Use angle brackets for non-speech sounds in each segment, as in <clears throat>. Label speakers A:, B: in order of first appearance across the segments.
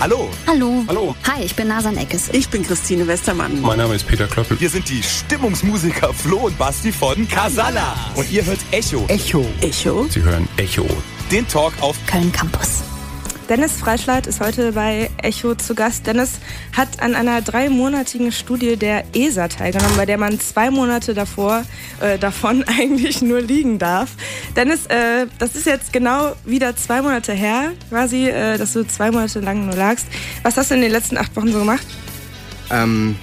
A: Hallo.
B: Hallo.
A: Hallo.
B: Hi, ich bin Nasan Eckes.
C: Ich bin Christine Westermann.
D: Mein Name ist Peter Klöppel.
A: Wir sind die Stimmungsmusiker Flo und Basti von Casala. Und ihr hört Echo.
E: Echo.
C: Echo.
D: Sie hören Echo.
A: Den Talk auf
B: Köln Campus.
F: Dennis Freischleit ist heute bei Echo zu Gast. Dennis hat an einer dreimonatigen Studie der ESA teilgenommen, bei der man zwei Monate davor äh, davon <laughs> eigentlich nur liegen darf. Dennis, äh, das ist jetzt genau wieder zwei Monate her, quasi, äh, dass du zwei Monate lang nur lagst. Was hast du in den letzten acht Wochen so gemacht?
E: Ähm,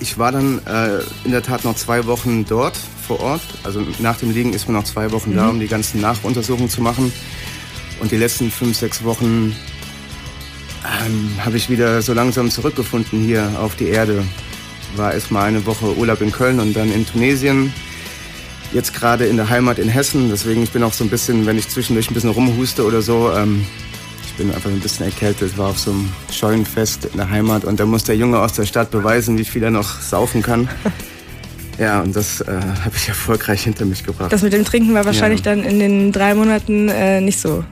E: ich war dann äh, in der Tat noch zwei Wochen dort vor Ort. Also nach dem Liegen ist man noch zwei Wochen mhm. da, um die ganzen Nachuntersuchungen zu machen. Und die letzten fünf, sechs Wochen ähm, habe ich wieder so langsam zurückgefunden hier auf die Erde. War erstmal eine Woche Urlaub in Köln und dann in Tunesien. Jetzt gerade in der Heimat in Hessen. Deswegen ich bin auch so ein bisschen, wenn ich zwischendurch ein bisschen rumhuste oder so, ähm, ich bin einfach ein bisschen erkältet. War auf so einem Scheunenfest in der Heimat und da muss der Junge aus der Stadt beweisen, wie viel er noch saufen kann. <laughs> Ja, und das äh, habe ich erfolgreich hinter mich gebracht.
F: Das mit dem Trinken war wahrscheinlich ja. dann in den drei Monaten äh, nicht so.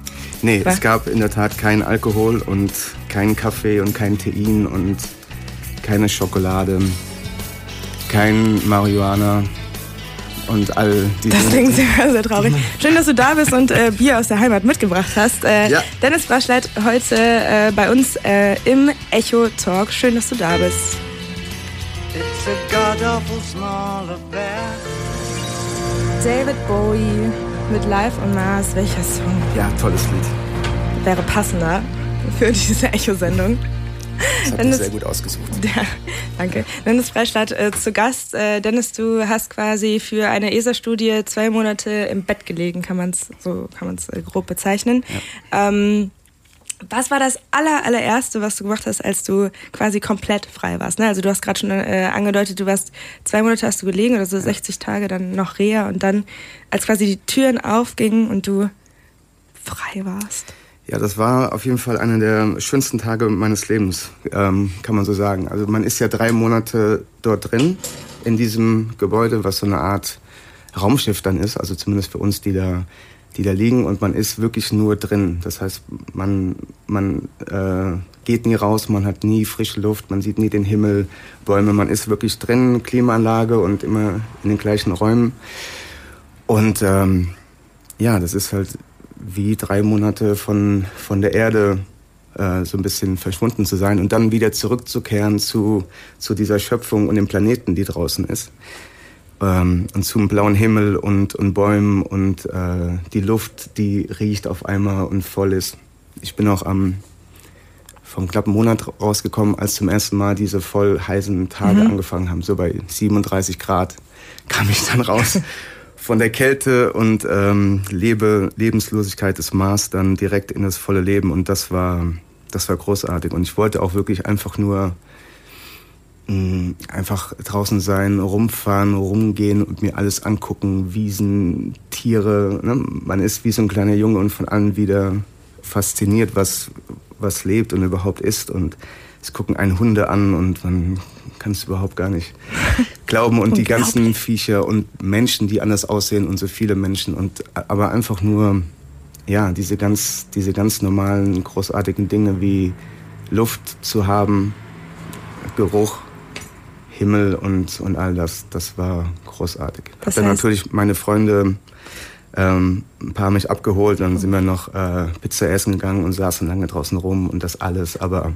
E: Nee, war? es gab in der Tat keinen Alkohol und keinen Kaffee und kein Tein und keine Schokolade, kein Marihuana und all die
F: Das klingt sehr, sehr traurig. Schön, dass du da bist und äh, Bier aus der Heimat mitgebracht hast. Äh, ja. Dennis Braschleit heute äh, bei uns äh, im Echo Talk. Schön, dass du da bist. It's a god awful small affair. David Bowie mit Live on Mars. Welcher Song?
E: Ja, tolles Lied.
F: Wäre passender für diese Echo-Sendung.
E: Das Dennis, sehr gut ausgesucht. <laughs>
F: Ja, danke. Dennis Freistadt äh, zu Gast. Äh, Dennis, du hast quasi für eine ESA-Studie zwei Monate im Bett gelegen, kann man es so kann man es äh, grob bezeichnen. Ja. Ähm, was war das aller, allererste, was du gemacht hast, als du quasi komplett frei warst? Ne? Also du hast gerade schon äh, angedeutet, du warst zwei Monate hast du gelegen oder so 60 Tage, dann noch Reha und dann, als quasi die Türen aufgingen und du frei warst.
E: Ja, das war auf jeden Fall einer der schönsten Tage meines Lebens, ähm, kann man so sagen. Also man ist ja drei Monate dort drin, in diesem Gebäude, was so eine Art Raumschiff dann ist, also zumindest für uns, die da die da liegen und man ist wirklich nur drin. Das heißt, man, man äh, geht nie raus, man hat nie frische Luft, man sieht nie den Himmel, Bäume, man ist wirklich drin, Klimaanlage und immer in den gleichen Räumen. Und ähm, ja, das ist halt wie drei Monate von, von der Erde äh, so ein bisschen verschwunden zu sein und dann wieder zurückzukehren zu, zu dieser Schöpfung und dem Planeten, die draußen ist ähm, und zum blauen Himmel und, und Bäumen und äh, die Luft, die riecht auf einmal und voll ist. Ich bin auch am vom knappen Monat rausgekommen, als zum ersten Mal diese voll heißen Tage mhm. angefangen haben. So bei 37 Grad <laughs> kam ich dann raus <laughs> von der Kälte und ähm, Lebe, Lebenslosigkeit des Mars dann direkt in das volle Leben. Und das war, das war großartig. Und ich wollte auch wirklich einfach nur mh, einfach draußen sein, rumfahren, rumgehen und mir alles angucken, Wiesen, Tiere. Ne? Man ist wie so ein kleiner Junge und von allen wieder fasziniert, was, was lebt und überhaupt ist. Und es gucken einen Hunde an und man kann es überhaupt gar nicht <laughs> glauben. Und die ganzen Viecher und Menschen, die anders aussehen und so viele Menschen. Und aber einfach nur, ja, diese ganz, diese ganz normalen, großartigen Dinge wie Luft zu haben, Geruch, Himmel und, und all das, das war großartig. Das dann natürlich meine Freunde ähm, ein paar mich abgeholt, dann sind wir noch äh, Pizza essen gegangen und saßen lange draußen rum und das alles. Aber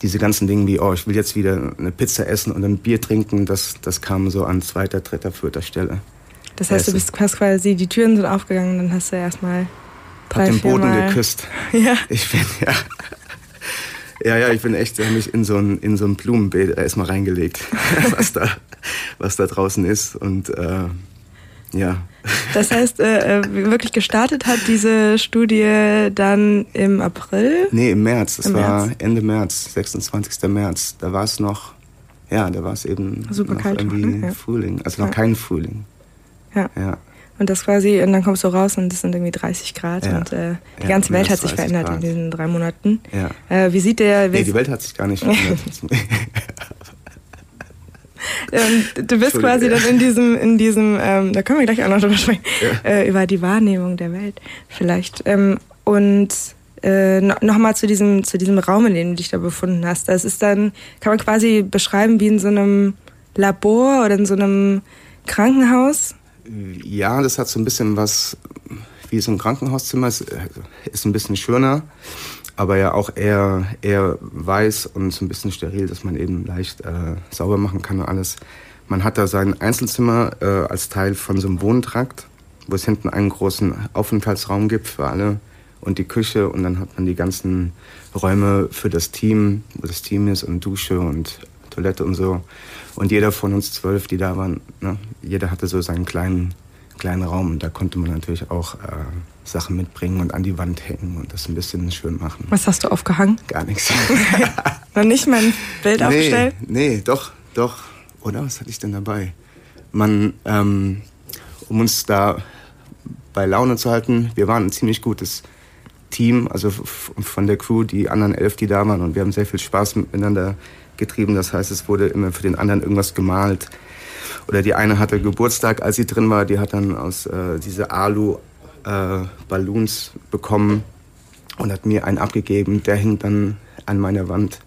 E: diese ganzen Dinge wie, oh, ich will jetzt wieder eine Pizza essen und ein Bier trinken, das, das kam so an zweiter, dritter, vierter Stelle.
F: Das heißt, du bist hast quasi, die Türen sind aufgegangen, dann hast du erstmal
E: Hab den Boden Mal. geküsst. <laughs> Ja. Ich bin, ja. Ja, ja, ich bin echt, ich mich in so ein, in so ein Blumenbeet erstmal reingelegt, <laughs> was da, was da draußen ist. Und äh, ja.
F: Das heißt, äh, äh, wirklich gestartet hat diese Studie dann im April?
E: Nee, im März. Das Im war März. Ende März, 26. März. Da war es noch, ja, da war es eben
F: Super
E: noch
F: kalt
E: irgendwie
F: ne?
E: Frühling. Also noch ja. kein Frühling.
F: Ja. ja. Und das quasi, und dann kommst du raus und es sind irgendwie 30 Grad ja. und äh, die ja, ganze Welt hat sich verändert Grad. in diesen drei Monaten. Ja. Äh, wie sieht der...
E: Nee, die Welt hat sich gar nicht verändert. <laughs> <laughs>
F: du bist quasi dann in diesem, in diesem, ähm, da können wir gleich auch noch drüber sprechen, ja. äh, über die Wahrnehmung der Welt vielleicht. Ähm, und äh, nochmal zu diesem, zu diesem Raum, in dem du dich da befunden hast. Das ist dann, kann man quasi beschreiben wie in so einem Labor oder in so einem Krankenhaus?
E: Ja, das hat so ein bisschen was wie so ein Krankenhauszimmer. Es ist ein bisschen schöner, aber ja auch eher, eher weiß und so ein bisschen steril, dass man eben leicht äh, sauber machen kann und alles. Man hat da sein Einzelzimmer äh, als Teil von so einem Wohntrakt, wo es hinten einen großen Aufenthaltsraum gibt für alle und die Küche und dann hat man die ganzen Räume für das Team, wo das Team ist und Dusche und Toilette und so. Und jeder von uns zwölf, die da waren, ne, jeder hatte so seinen kleinen, kleinen Raum und da konnte man natürlich auch äh, Sachen mitbringen und an die Wand hängen und das ein bisschen schön machen.
F: Was hast du aufgehangen?
E: Gar nichts.
F: Noch nicht mal ein Bild
E: nee,
F: aufgestellt?
E: Nee, doch, doch. Oder was hatte ich denn dabei? Man, ähm, um uns da bei Laune zu halten, wir waren ein ziemlich gutes Team, also von der Crew, die anderen elf, die da waren. Und wir haben sehr viel Spaß miteinander getrieben. Das heißt, es wurde immer für den anderen irgendwas gemalt. Oder die eine hatte Geburtstag, als sie drin war. Die hat dann aus äh, diese Alu-Balloons äh, bekommen und hat mir einen abgegeben. Der hing dann an meiner Wand.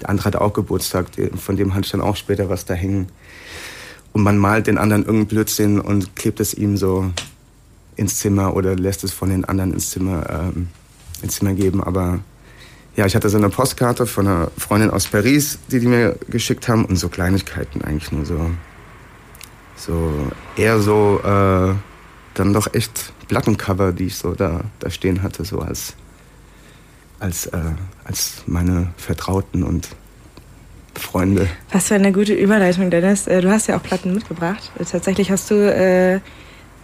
E: Der andere hatte auch Geburtstag, von dem hatte ich dann auch später was da hängen. Und man malt den anderen irgendeinen Blödsinn und klebt es ihm so ins Zimmer oder lässt es von den anderen ins Zimmer ähm, ins Zimmer geben. Aber ja, ich hatte so eine Postkarte von einer Freundin aus Paris, die die mir geschickt haben und so Kleinigkeiten eigentlich nur so. So eher so äh, dann doch echt Plattencover, die ich so da, da stehen hatte, so als, als, äh, als meine Vertrauten und Freunde.
F: Was für eine gute Überleitung, Dennis. Äh, du hast ja auch Platten mitgebracht. Tatsächlich hast du äh,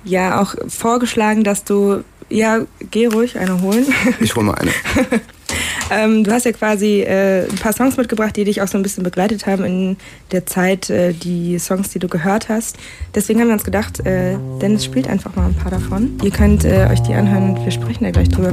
F: ja auch vorgeschlagen, dass du ja, geh ruhig eine holen.
E: Ich hole mal eine. <laughs>
F: ähm, du hast ja quasi äh, ein paar Songs mitgebracht, die dich auch so ein bisschen begleitet haben in der Zeit, äh, die Songs, die du gehört hast. Deswegen haben wir uns gedacht, äh, Dennis spielt einfach mal ein paar davon. Ihr könnt äh, euch die anhören und wir sprechen da gleich drüber.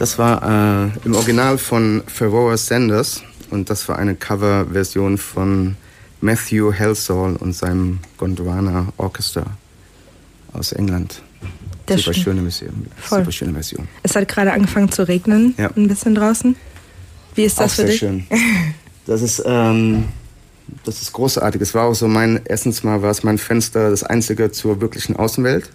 E: Das war äh, im Original von Pharoah Sanders und das war eine Coverversion von Matthew Helsall und seinem Gondwana Orchestra aus England. Das super schöne Version. Voll. Super schöne Version.
F: Es hat gerade angefangen zu regnen, ja. ein bisschen draußen. Wie ist das
E: auch
F: für dich?
E: schön. <laughs> Das ist, ähm, das ist großartig. Es war auch so mein, erstens mal war es mein Fenster, das einzige zur wirklichen Außenwelt.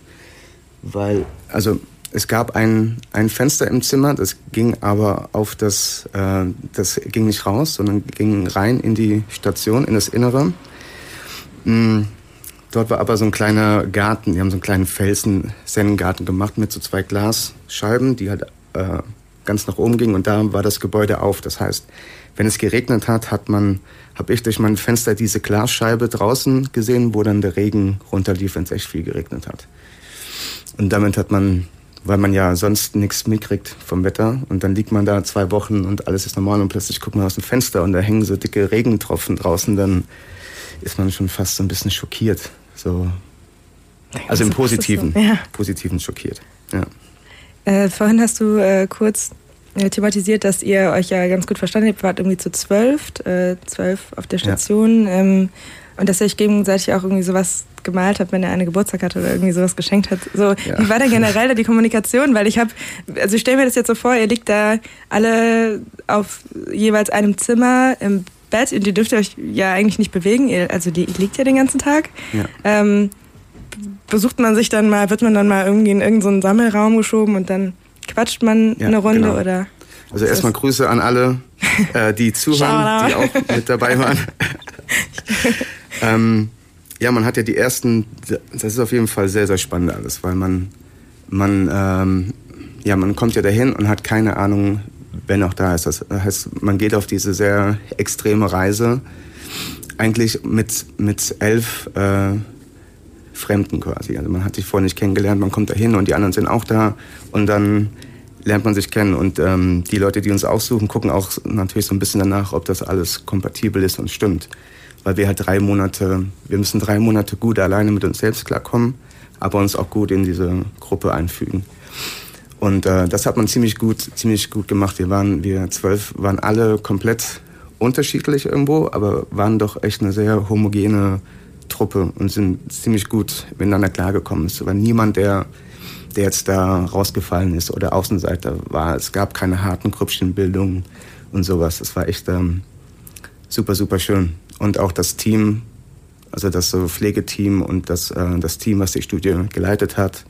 E: Weil, also es gab ein, ein Fenster im Zimmer, das ging aber auf das, äh, das ging nicht raus, sondern ging rein in die Station, in das Innere. Mhm. Dort war aber so ein kleiner Garten, die haben so einen kleinen Felsen-Sennengarten gemacht mit so zwei Glasscheiben, die halt äh, ganz nach oben gingen und da war das Gebäude auf. Das heißt, wenn es geregnet hat, hat man, habe ich durch mein Fenster diese Glasscheibe draußen gesehen, wo dann der Regen runterlief, wenn es echt viel geregnet hat. Und damit hat man weil man ja sonst nichts mitkriegt vom Wetter. Und dann liegt man da zwei Wochen und alles ist normal und plötzlich guckt man aus dem Fenster und da hängen so dicke Regentropfen draußen, dann ist man schon fast so ein bisschen schockiert. So. Also im Positiven. So. Ja. Positiven schockiert. Ja.
F: Äh, vorhin hast du äh, kurz äh, thematisiert, dass ihr euch ja ganz gut verstanden habt. Ihr wart irgendwie zu zwölf, äh, zwölf auf der Station. Ja. Ähm, und dass ihr euch gegenseitig auch irgendwie sowas gemalt habt, wenn er eine Geburtstag hatte oder irgendwie sowas geschenkt hat. So, ja. wie war denn generell da die Kommunikation? Weil ich habe, also ich stelle mir das jetzt so vor, ihr liegt da alle auf jeweils einem Zimmer im Bett und ihr dürft euch ja eigentlich nicht bewegen. Ihr, also die liegt ja den ganzen Tag. Ja. Ähm, besucht man sich dann mal, wird man dann mal irgendwie in irgendeinen Sammelraum geschoben und dann quatscht man ja, eine Runde genau. oder?
E: Also erstmal Grüße an alle, äh, die <laughs> zuhören, die auch mit dabei waren. <laughs> ähm, ja, man hat ja die ersten, das ist auf jeden Fall sehr, sehr spannend alles, weil man, man, ähm, ja, man kommt ja dahin und hat keine Ahnung, wer noch da ist. Das heißt, man geht auf diese sehr extreme Reise, eigentlich mit, mit elf äh, Fremden quasi. Also man hat sich vorher nicht kennengelernt, man kommt dahin und die anderen sind auch da und dann lernt man sich kennen. Und ähm, die Leute, die uns aussuchen, gucken auch natürlich so ein bisschen danach, ob das alles kompatibel ist und stimmt weil wir halt drei Monate, wir müssen drei Monate gut alleine mit uns selbst klarkommen, aber uns auch gut in diese Gruppe einfügen. Und äh, das hat man ziemlich gut, ziemlich gut gemacht. Wir waren, wir zwölf waren alle komplett unterschiedlich irgendwo, aber waren doch echt eine sehr homogene Truppe und sind ziemlich gut miteinander klargekommen. Es war niemand, der, der jetzt da rausgefallen ist oder Außenseiter war. Es gab keine harten Grüppchenbildungen und sowas. Es war echt ähm, super, super schön. Und auch das Team, also das Pflegeteam und das, äh, das Team, was die Studie geleitet hat,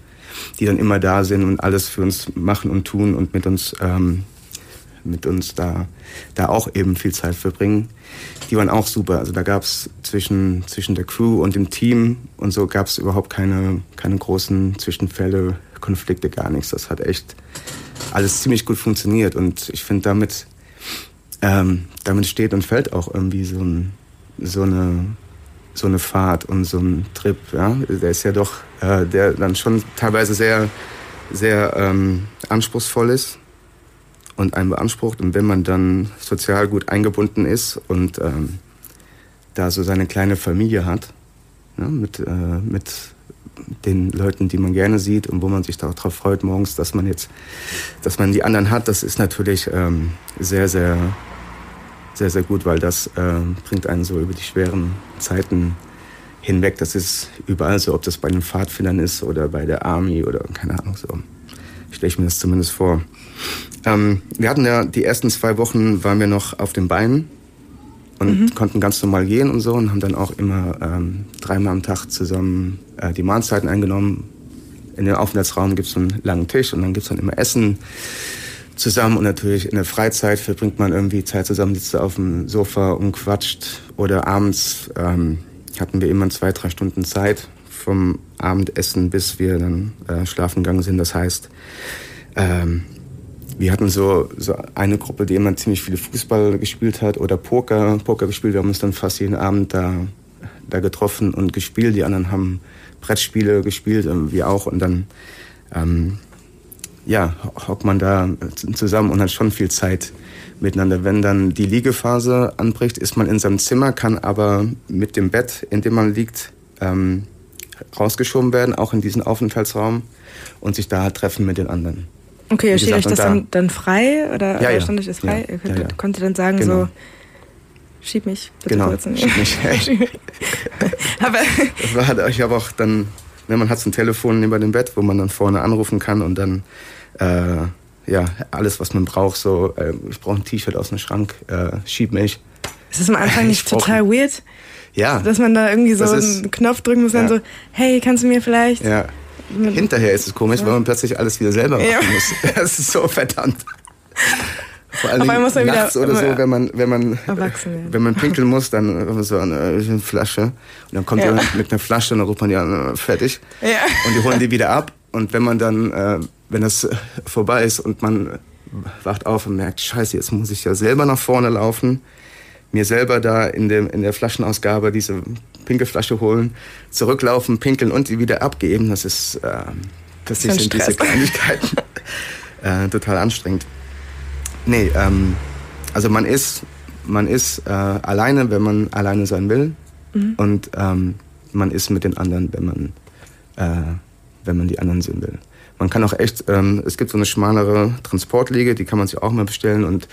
E: die dann immer da sind und alles für uns machen und tun und mit uns, ähm, mit uns da, da auch eben viel Zeit verbringen. Die waren auch super. Also da gab es zwischen, zwischen der Crew und dem Team und so gab es überhaupt keine, keine großen Zwischenfälle, Konflikte, gar nichts. Das hat echt alles ziemlich gut funktioniert und ich finde damit, ähm, damit steht und fällt auch irgendwie so, ein, so eine so eine Fahrt und so ein Trip, ja, der ist ja doch, äh, der dann schon teilweise sehr, sehr ähm, anspruchsvoll ist und einen beansprucht. Und wenn man dann sozial gut eingebunden ist und ähm, da so seine kleine Familie hat, ja, mit, äh, mit den Leuten, die man gerne sieht und wo man sich darauf freut morgens, dass man jetzt, dass man die anderen hat, das ist natürlich ähm, sehr, sehr sehr, sehr gut, weil das äh, bringt einen so über die schweren Zeiten hinweg. Das ist überall so, ob das bei den Pfadfindern ist oder bei der Army oder keine Ahnung so. Stelle ich mir das zumindest vor. Ähm, wir hatten ja die ersten zwei Wochen waren wir noch auf den Beinen und mhm. konnten ganz normal gehen und so und haben dann auch immer ähm, dreimal am Tag zusammen äh, die Mahlzeiten eingenommen. In dem Aufenthaltsraum gibt es einen langen Tisch und dann gibt es dann immer Essen zusammen und natürlich in der Freizeit verbringt man irgendwie Zeit zusammen, sitzt auf dem Sofa und quatscht oder abends ähm, hatten wir immer zwei, drei Stunden Zeit vom Abendessen, bis wir dann äh, schlafen gegangen sind. Das heißt, ähm, wir hatten so, so eine Gruppe, die immer ziemlich viele Fußball gespielt hat oder Poker, Poker gespielt. Wir haben uns dann fast jeden Abend da, da getroffen und gespielt. Die anderen haben Brettspiele gespielt, äh, wir auch. Und dann ähm, ja, hockt man da zusammen und hat schon viel Zeit miteinander. Wenn dann die Liegephase anbricht, ist man in seinem Zimmer, kann aber mit dem Bett, in dem man liegt, ähm, rausgeschoben werden, auch in diesen Aufenthaltsraum und sich da treffen mit den anderen.
F: Okay, ihr steht euch das da, dann, dann, frei oder,
E: ja,
F: oder
E: stand
F: euch das frei? Ja, ihr könnt, ja, konntet dann sagen genau. so, schieb mich bitte
E: genau,
F: kurz.
E: Schieb mich. <laughs> aber das <laughs> war, <laughs> ich habe auch dann, ne, man hat so ein Telefon neben dem Bett, wo man dann vorne anrufen kann und dann äh, ja, alles, was man braucht. So, äh, ich brauche ein T-Shirt aus dem Schrank, äh, schieb mich.
F: Ist das am Anfang <laughs> nicht total weird?
E: Ja.
F: Dass man da irgendwie so ist, einen Knopf drücken muss und ja. dann so, hey, kannst du mir vielleicht.
E: Ja. Hinterher ist es komisch, ja. weil man plötzlich alles wieder selber machen ja. muss. <laughs> <laughs> Das ist so verdammt. Vor allem nachts oder so, wenn man, wenn man, wenn man pinkeln muss, dann so eine, Flasche. Und dann kommt ja. jemand mit einer Flasche und dann ruft man die an, fertig. Ja. Und die holen die wieder ab. Und wenn man dann, äh, wenn das vorbei ist und man wacht auf und merkt, scheiße, jetzt muss ich ja selber nach vorne laufen, mir selber da in, dem, in der Flaschenausgabe diese pinke Flasche holen, zurücklaufen, pinkeln und die wieder abgeben, das ist, äh, das sind Stress. diese Kleinigkeiten <laughs> äh, total anstrengend. Nee, ähm, also man ist, man ist äh, alleine, wenn man alleine sein will mhm. und ähm, man ist mit den anderen, wenn man äh, wenn man die anderen sehen will. Man kann auch echt, ähm, es gibt so eine schmalere Transportliege, die kann man sich auch mal bestellen und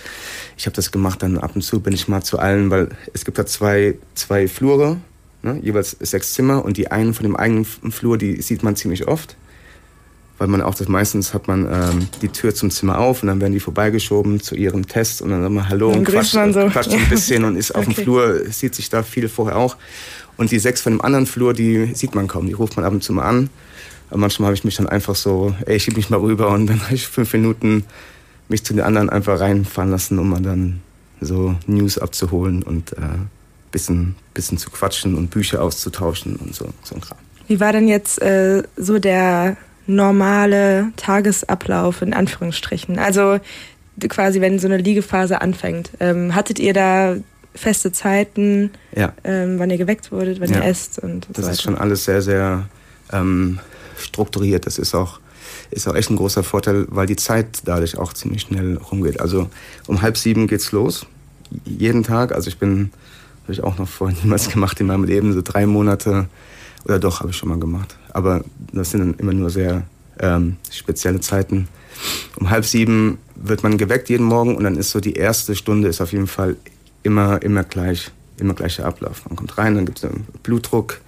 E: ich habe das gemacht, dann ab und zu bin ich mal zu allen, weil es gibt da zwei, zwei Flure, ne, jeweils sechs Zimmer und die einen von dem eigenen Flur, die sieht man ziemlich oft, weil man auch das meistens hat man ähm, die Tür zum Zimmer auf und dann werden die vorbeigeschoben zu ihrem Test und dann sagt man Hallo und, und quatscht, man so. quatscht ein bisschen und ist auf <laughs> okay. dem Flur, sieht sich da viel vorher auch. Und die sechs von dem anderen Flur, die sieht man kaum, die ruft man ab und zu mal an aber manchmal habe ich mich dann einfach so, ey, ich schieb mich mal rüber und dann <laughs> habe ich fünf Minuten mich zu den anderen einfach reinfahren lassen, um mal dann so News abzuholen und äh, bisschen, bisschen zu quatschen und Bücher auszutauschen und so, so ein Kram.
F: Wie war denn jetzt äh, so der normale Tagesablauf in Anführungsstrichen? Also quasi, wenn so eine Liegephase anfängt. Ähm, hattet ihr da feste Zeiten,
E: ja.
F: ähm, wann ihr geweckt wurdet, wann ja. ihr esst und
E: Das so ist schon alles sehr, sehr ähm, strukturiert. Das ist auch, ist auch echt ein großer Vorteil, weil die Zeit dadurch auch ziemlich schnell rumgeht. Also um halb sieben geht's los, jeden Tag. Also ich bin, habe ich auch noch vorher <laughs> niemals gemacht in meinem Leben, so drei Monate, oder doch, habe ich schon mal gemacht. Aber das sind dann immer nur sehr ähm, spezielle Zeiten. Um halb sieben wird man geweckt jeden Morgen und dann ist so die erste Stunde ist auf jeden Fall immer, immer gleich, immer gleicher Ablauf. Man kommt rein, dann gibt es Blutdruck,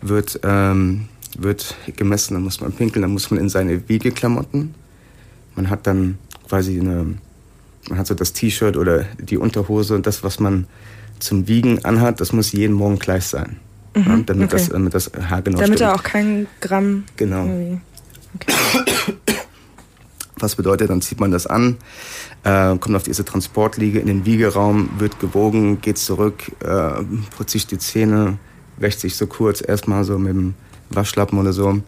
E: wird, ähm, wird gemessen, dann muss man pinkeln, dann muss man in seine Wiegeklamotten. Man hat dann quasi eine, man hat so das T-Shirt oder die Unterhose und das, was man zum Wiegen anhat, das muss jeden Morgen gleich sein.
F: Mhm,
E: ja, damit,
F: okay.
E: das, damit das haargenau
F: Damit
E: stimmt.
F: er auch kein Gramm.
E: Genau.
F: irgendwie-
E: Was bedeutet, dann zieht man das an, äh, kommt auf diese Transportliege in den Wiegeraum, wird gewogen, geht zurück, äh, putzt sich die Zähne, wäscht sich so kurz erstmal so mit dem Waschlappen oder so.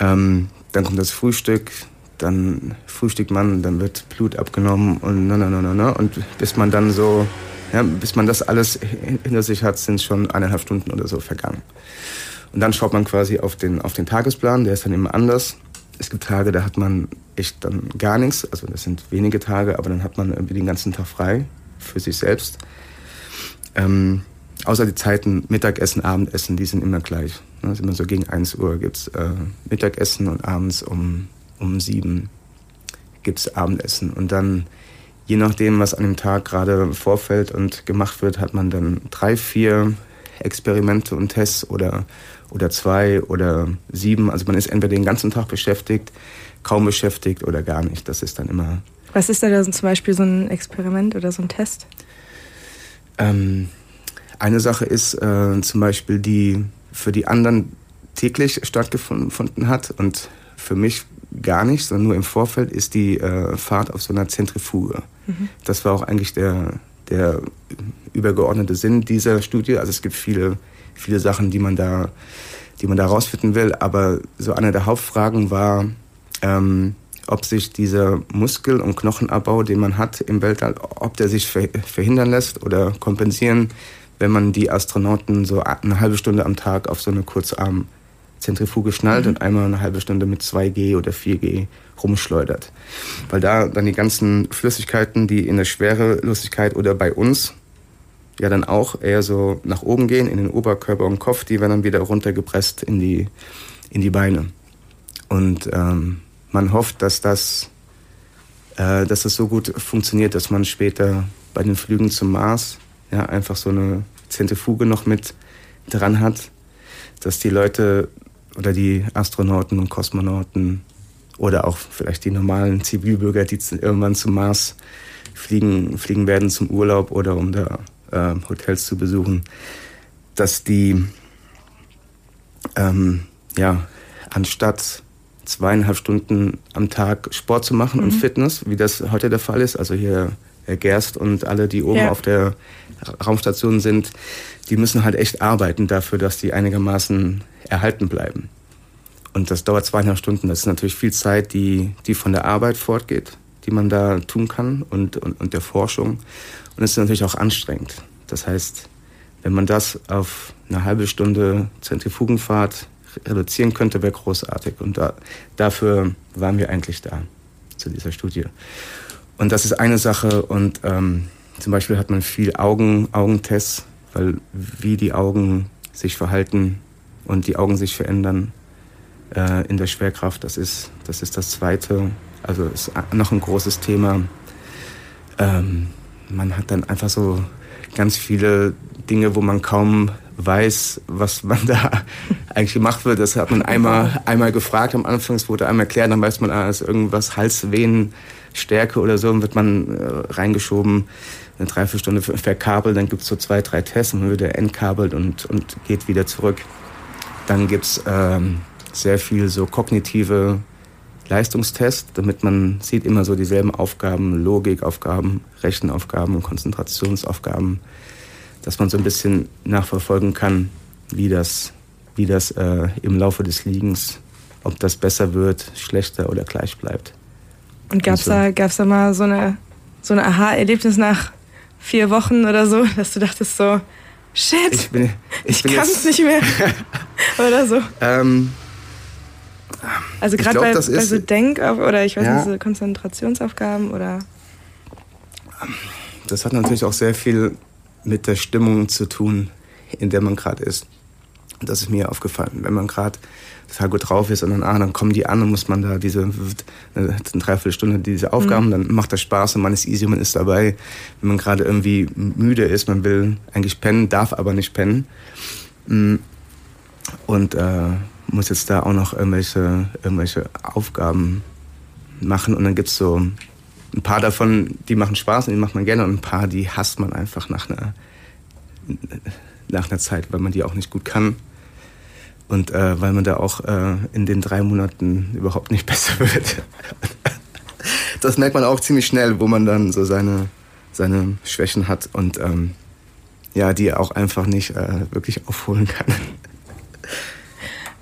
E: Ähm, dann kommt das Frühstück, dann frühstückt man, dann wird Blut abgenommen und na, na, na, na, na. Und bis man dann so, ja, bis man das alles hin- hinter sich hat, sind schon eineinhalb Stunden oder so vergangen. Und dann schaut man quasi auf den, auf den Tagesplan, der ist dann immer anders. Es gibt Tage, da hat man echt dann gar nichts, also das sind wenige Tage, aber dann hat man irgendwie den ganzen Tag frei für sich selbst. Ähm, außer die Zeiten Mittagessen, Abendessen, die sind immer gleich. Ist immer so gegen 1 Uhr gibt's äh, Mittagessen und abends um, um 7 gibt's Abendessen. Und dann, je nachdem, was an dem Tag gerade vorfällt und gemacht wird, hat man dann drei, vier Experimente und Tests oder, oder zwei oder sieben. Also man ist entweder den ganzen Tag beschäftigt, kaum beschäftigt oder gar nicht. Das ist dann immer
F: Was ist da denn zum Beispiel so ein Experiment oder so ein Test?
E: Ähm, eine Sache ist äh, zum Beispiel, die für die anderen täglich stattgefunden hat und für mich gar nicht, sondern nur im Vorfeld, ist die äh, Fahrt auf so einer Zentrifuge. Das war auch eigentlich der, der übergeordnete Sinn dieser Studie. Also es gibt viele, viele Sachen, die man da, die man da rausfinden will, aber so eine der Hauptfragen war, ähm, ob sich dieser Muskel- und Knochenabbau, den man hat im Weltall, ob der sich ver verhindern lässt oder kompensieren, wenn man die Astronauten so eine halbe Stunde am Tag auf so eine Kurzarm-Zentrifuge schnallt und einmal eine halbe Stunde mit 2G oder 4G rumschleudert. Weil da dann die ganzen Flüssigkeiten, die in der Schwerelosigkeit oder bei uns ja dann auch eher so nach oben gehen, in den Oberkörper und Kopf, die werden dann wieder runtergepresst in die, in die Beine. Und ähm, man hofft, dass das, äh, dass das so gut funktioniert, dass man später bei den Flügen zum Mars ja, einfach so eine Zentrifuge noch mit dran hat, dass die Leute oder die Astronauten und Kosmonauten oder auch vielleicht die normalen Zivilbürger, die irgendwann zum Mars fliegen, fliegen werden zum Urlaub oder um da äh, Hotels zu besuchen, dass die ähm, ja, anstatt zweieinhalb Stunden am Tag Sport zu machen und Fitness, wie das heute der Fall ist, also hier Herr Gerst und alle, die oben
F: Ja.
E: auf der Raumstation sind, die müssen halt echt arbeiten dafür, dass die einigermaßen erhalten bleiben. Und das dauert zweieinhalb Stunden. Das ist natürlich viel Zeit, die, die von der Arbeit fortgeht, die man da tun kann und, und, und der Forschung. Und es ist natürlich auch anstrengend. Das heißt, wenn man das auf eine halbe Stunde Zentrifugenfahrt reduzieren könnte, wäre großartig. Und da, dafür waren wir eigentlich da, zu dieser Studie. Und das ist eine Sache. Und ähm, zum Beispiel hat man viel Augen, Augentests, weil wie die Augen sich verhalten und die Augen sich verändern äh, in der Schwerkraft, das ist, das ist das Zweite. Also ist noch ein großes Thema. Ähm, man hat dann einfach so ganz viele Dinge, wo man kaum weiß, was man da <laughs> eigentlich gemacht wird. Das hat man einmal, einmal gefragt am Anfang, es wurde einmal erklärt, dann weiß man, ah, ist irgendwas Halsvenenstärke oder so, dann wird man äh, reingeschoben, eine Dreiviertelstunde ver- verkabelt, dann gibt's so zwei, drei Tests man wird entkabelt und, und geht wieder zurück. Dann gibt's ähm, sehr viel so kognitive Leistungstests, damit man sieht immer so dieselben Aufgaben, Logikaufgaben, Rechenaufgaben und Konzentrationsaufgaben, dass man so ein bisschen nachverfolgen kann, wie das, wie das äh, im Laufe des Liegens, ob das besser wird, schlechter oder gleich bleibt.
F: Und gab's
E: so.
F: da, gab's da mal so eine, so ein Aha-Erlebnis nach vier Wochen oder so, dass du dachtest so, shit,
E: Ich
F: ich,
E: bin, ich bin
F: kann's
E: jetzt,
F: nicht mehr. <laughs> oder so.
E: Ähm,
F: Also
E: Ich
F: gerade bei, bei so Denk- oder ich weiß
E: Ja.
F: nicht, so Konzentrationsaufgaben oder
E: das hat natürlich auch sehr viel mit der Stimmung zu tun, in der man gerade ist. Und das ist mir aufgefallen. Wenn man gerade total gut drauf ist und dann, ah, dann kommen die an und muss man da diese, eine Dreiviertelstunde diese Aufgaben, mhm. dann macht das Spaß und man ist easy, man ist dabei. Wenn man gerade irgendwie müde ist, man will eigentlich pennen, darf aber nicht pennen. Mm. Und äh, muss jetzt da auch noch irgendwelche, irgendwelche Aufgaben machen und dann gibt's so ein paar davon, die machen Spaß und die macht man gerne und ein paar, die hasst man einfach nach einer, nach einer Zeit, weil man die auch nicht gut kann. Und äh, weil man da auch äh, in den drei Monaten überhaupt nicht <laughs> besser wird. das merkt man auch ziemlich schnell, wo man dann so seine, seine Schwächen hat und ähm, ja, die auch einfach nicht äh, wirklich aufholen kann.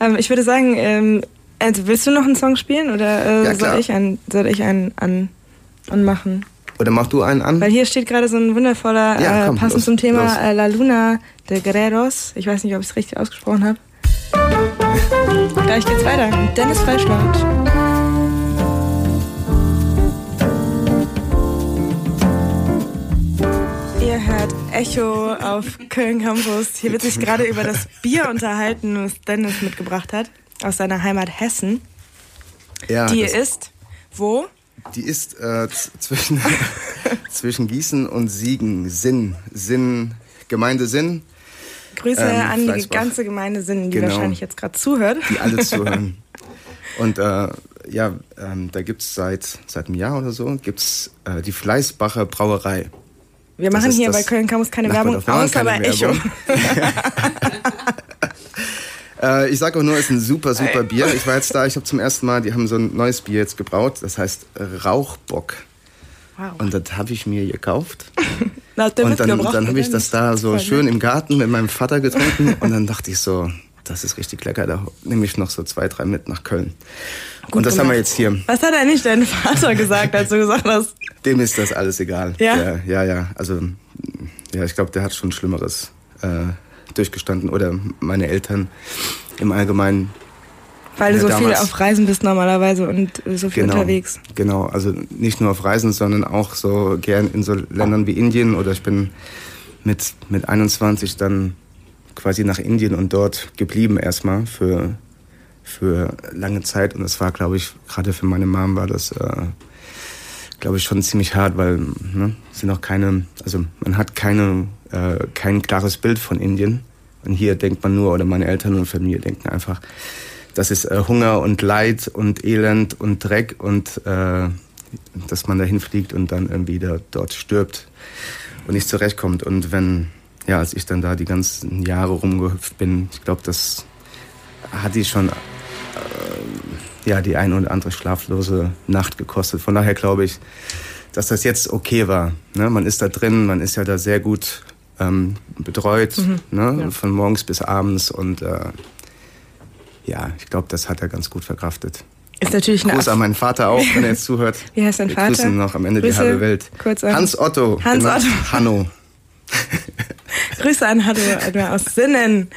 F: Ähm, ich würde sagen, ähm, also willst du noch einen Song spielen oder äh, ja, soll ich einen, soll ich einen an, anmachen?
E: Oder mach du einen an?
F: Weil hier steht gerade so ein wundervoller, ja, komm, passend los, zum Thema äh, La Luna de Guerreros. Ich weiß nicht, ob ich es richtig ausgesprochen habe. <laughs> Gleich geht's weiter. Dennis Freischlaut. Ihr hört Echo auf Köln Campus. Hier wird sich gerade über das Bier unterhalten, was Dennis mitgebracht hat aus seiner Heimat Hessen. Ja, die ist wo?
E: Die ist äh, zwischen, <laughs> zwischen Gießen und Siegen. Sinn, Sinn, Gemeinde Sinn.
F: Grüße ähm, an die ganze Gemeinde Sinn, die genau. wahrscheinlich jetzt gerade zuhört.
E: Die alle <laughs> zuhören. Und äh, ja, ähm, da gibt es seit, seit einem Jahr oder so gibt's, äh, die Fleißbacher Brauerei.
F: Wir machen hier bei Köln Campus keine Werbung, außer bei Echo. <laughs>
E: äh, ich sage auch nur, es ist ein super, super Bier. Ich war jetzt da, ich habe zum ersten Mal, die haben so ein neues Bier jetzt gebraut, das heißt Rauchbock. Wow. Und das habe ich mir gekauft. <laughs> Na, und dann, dann habe ich das da so schön im Garten mit meinem Vater getrunken und dann dachte ich so, das ist richtig lecker. Da nehme ich noch so zwei, drei mit nach Köln. Gut und das gemacht. haben wir jetzt hier.
F: Was hat eigentlich dein Vater gesagt, als du gesagt hast?
E: Dem ist das alles egal. Ja? Der, ja, ja. Also, ja, ich glaube, der hat schon Schlimmeres äh, durchgestanden. Oder meine Eltern im Allgemeinen.
F: Weil du so damals, viel auf Reisen bist normalerweise und so viel
E: genau,
F: unterwegs.
E: Genau, also nicht nur auf Reisen, sondern auch so gern in so Ländern wie Indien. Oder ich bin mit, mit 21 dann quasi nach Indien und dort geblieben erstmal für, für lange Zeit. Und das war, glaube ich, gerade für meine Mom war das, äh, glaube ich, schon ziemlich hart, weil ne, sind auch keine, also man hat keine, äh, kein klares Bild von Indien. Und hier denkt man nur, oder meine Eltern und Familie denken einfach, das ist äh, Hunger und Leid und Elend und Dreck und äh, dass man dahin fliegt und dann irgendwie da, dort stirbt und nicht zurechtkommt. Und wenn ja, als ich dann da die ganzen Jahre rumgehüpft bin, ich glaube, das hat die schon äh, ja, die ein oder andere schlaflose Nacht gekostet. Von daher glaube ich, dass das jetzt okay war. Ne? Man ist da drin, man ist ja da sehr gut ähm, betreut, mhm. ne? Ja. von morgens bis abends und äh, ja, ich glaube, das hat er ganz gut verkraftet.
F: Ist natürlich
E: Gruß an meinen Vater auch, wenn er jetzt zuhört. <laughs>
F: Wie heißt dein
E: Wir
F: Vater?
E: grüßen noch am Ende Grüße, die halbe Welt. Hans Otto.
F: Hans genau. Otto. <laughs>
E: Hanno. <laughs>
F: Grüße an Hallo aus Sinnen.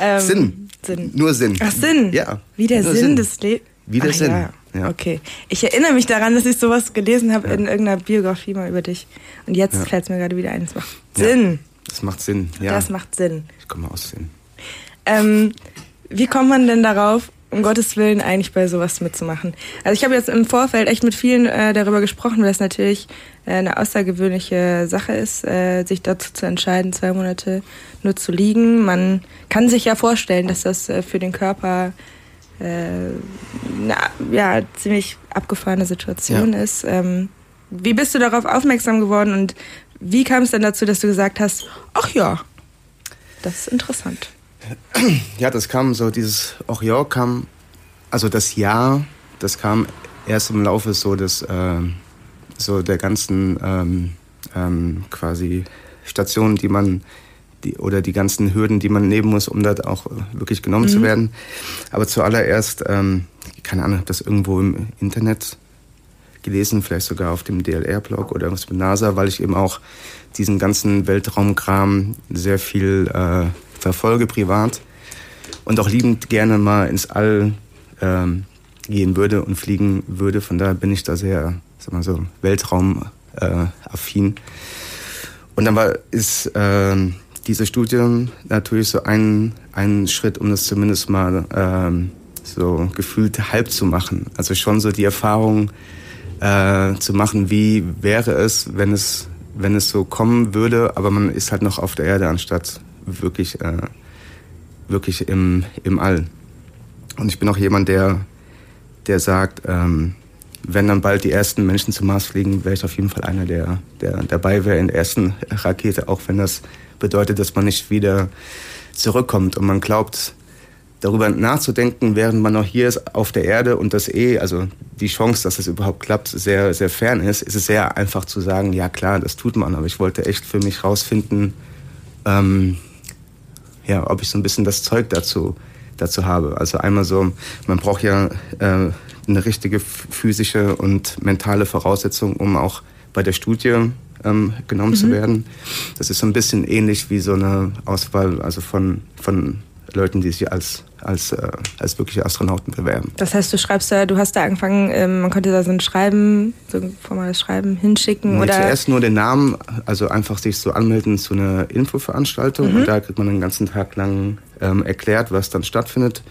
E: Ähm, Sinn. Sinn. Nur Sinn.
F: Ach, Sinn.
E: Ja.
F: Wie der Sinn, Sinn, des Lebens.
E: Wie der Ach, Sinn. Ja.
F: ja. Okay. Ich erinnere mich daran, dass ich sowas gelesen habe ja. in irgendeiner Biografie mal über dich. Und jetzt fällt es mir gerade wieder ein. Sinn.
E: Das macht Sinn, ja.
F: Das macht Sinn.
E: Ich komme aus Sinn.
F: Ähm, wie kommt man denn darauf, um Gottes Willen eigentlich bei sowas mitzumachen. Also ich habe jetzt im Vorfeld echt mit vielen äh, darüber gesprochen, weil es natürlich äh, eine außergewöhnliche Sache ist, äh, sich dazu zu entscheiden, zwei Monate nur zu liegen. Man kann sich ja vorstellen, dass das äh, für den Körper äh, eine ja, ziemlich abgefahrene Situation ja. ist. Ähm, wie bist du darauf aufmerksam geworden und wie kam es denn dazu, dass du gesagt hast, ach ja, das ist interessant?
E: Ja, das kam so, dieses Oriol kam, also das Jahr, das kam erst im Laufe so des, äh, so der ganzen ähm, ähm, quasi Stationen, die man, die, oder die ganzen Hürden, die man nehmen muss, um dort auch wirklich genommen mhm. zu werden. Aber zuallererst, ähm, keine Ahnung, das irgendwo im Internet gelesen, vielleicht sogar auf dem DLR-Blog oder was mit NASA, weil ich eben auch diesen ganzen Weltraumkram sehr viel äh, verfolge privat und auch liebend gerne mal ins All ähm, gehen würde und fliegen würde. Von daher bin ich da sehr, sag mal so, Weltraumaffin. Äh, und dann war, ist äh, diese Studie natürlich so ein, ein Schritt, um das zumindest mal ähm, so gefühlt halb zu machen. Also schon so die Erfahrung äh, zu machen, wie wäre es, wenn es, wenn es so kommen würde, aber man ist halt noch auf der Erde anstatt wirklich, äh, wirklich im, im All. Und ich bin auch jemand, der, der sagt, ähm, wenn dann bald die ersten Menschen zum Mars fliegen, wäre ich auf jeden Fall einer, der, der dabei wäre in der ersten <laughs> Rakete, auch wenn das bedeutet, dass man nicht wieder zurückkommt. Und man glaubt, darüber nachzudenken, während man noch hier ist auf der Erde und das eh, also die Chance, dass es überhaupt klappt, sehr, sehr fern ist, ist es sehr einfach zu sagen, ja klar, das tut man. Aber ich wollte echt für mich rausfinden, ähm, ja, ob ich so ein bisschen das Zeug dazu, dazu habe. Also einmal so, man braucht ja äh, eine richtige physische und mentale Voraussetzung, um auch bei der Studie ähm, genommen mhm. zu werden. Das ist so ein bisschen ähnlich wie so eine Auswahl also von, von Leuten, die sich als als, äh, als wirkliche Astronauten bewerben.
F: Das heißt, du schreibst da, du hast da angefangen, ähm, man konnte da so ein Schreiben, so ein formales Schreiben hinschicken
E: nee,
F: oder?
E: Zuerst nur den Namen, also einfach sich so anmelden zu einer Infoveranstaltung mhm. und da kriegt man den ganzen Tag lang ähm, erklärt, was dann stattfindet.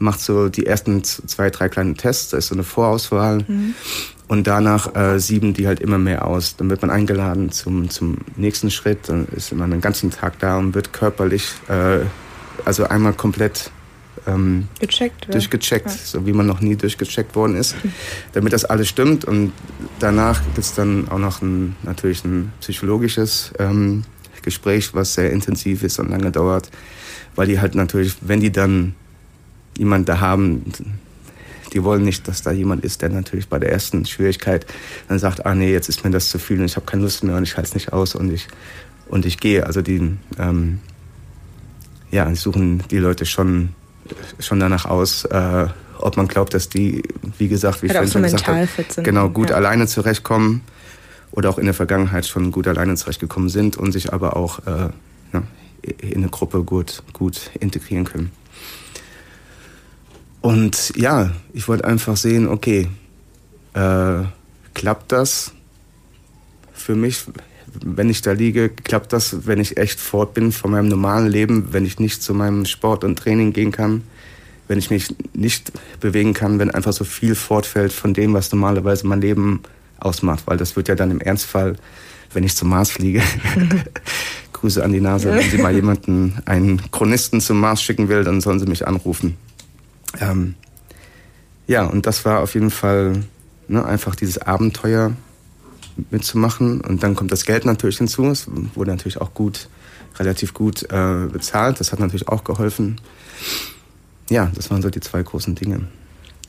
E: Macht so die ersten zwei, drei kleinen Tests, da ist so eine Vorauswahl. Mhm. Und danach äh, sieben die halt immer mehr aus. Dann wird man eingeladen zum, zum nächsten Schritt. Dann ist man den ganzen Tag da und wird körperlich, äh, also einmal komplett ähm,
F: Gecheckt,
E: durchgecheckt, ja. so wie man noch nie durchgecheckt worden ist, damit das alles stimmt. Und danach gibt es dann auch noch ein, natürlich ein psychologisches ähm, Gespräch, was sehr intensiv ist und lange dauert, weil die halt natürlich, wenn die dann jemand da haben, die wollen nicht, dass da jemand ist, der natürlich bei der ersten Schwierigkeit dann sagt, ah nee, jetzt ist mir das zu viel und ich habe keine Lust mehr und ich halte es nicht aus und ich und ich gehe. Also die ähm, ja, suchen die Leute schon schon danach aus, äh, ob man glaubt, dass die, wie gesagt, wie ich
F: vorhin schon gesagt habe,
E: genau gut ja. alleine zurechtkommen oder auch in der Vergangenheit schon gut alleine zurechtgekommen sind und sich aber auch äh, ja, in eine Gruppe gut, gut integrieren können. Und ja, ich wollte einfach sehen, okay, äh, klappt das für mich, wenn ich da liege, klappt das, wenn ich echt fort bin von meinem normalen Leben, wenn ich nicht zu meinem Sport und Training gehen kann, wenn ich mich nicht bewegen kann, wenn einfach so viel fortfällt von dem, was normalerweise mein Leben ausmacht, weil das wird ja dann im Ernstfall, wenn ich zum Mars fliege, <laughs> Grüße an die Nase, wenn Sie mal jemanden, einen Chronisten zum Mars schicken will, dann sollen Sie mich anrufen. Ähm, ja, und das war auf jeden Fall ne, einfach dieses Abenteuer, mitzumachen. Und dann kommt das Geld natürlich hinzu. Es wurde natürlich auch gut, relativ gut äh, bezahlt. Das hat natürlich auch geholfen. Ja, das waren so die zwei großen Dinge.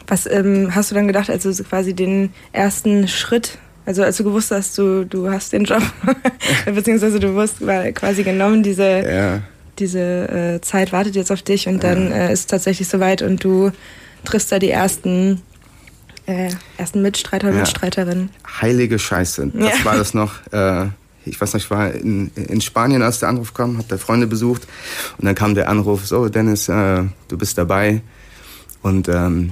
F: Was ähm, hast du dann gedacht, als du quasi den ersten Schritt, also als du gewusst hast, du, du hast den Job, <laughs> beziehungsweise du wusst quasi genommen, diese, ja. diese äh, Zeit wartet jetzt auf dich und dann äh, ist es tatsächlich soweit und du triffst da die ersten äh, ersten Mitstreiter. Mitstreiterin.
E: Heilige Scheiße. Das war das noch. Äh, ich weiß nicht, ich war in, in Spanien, als der Anruf kam, habe da Freunde besucht und dann kam der Anruf, so Dennis, äh, du bist dabei. Und ähm,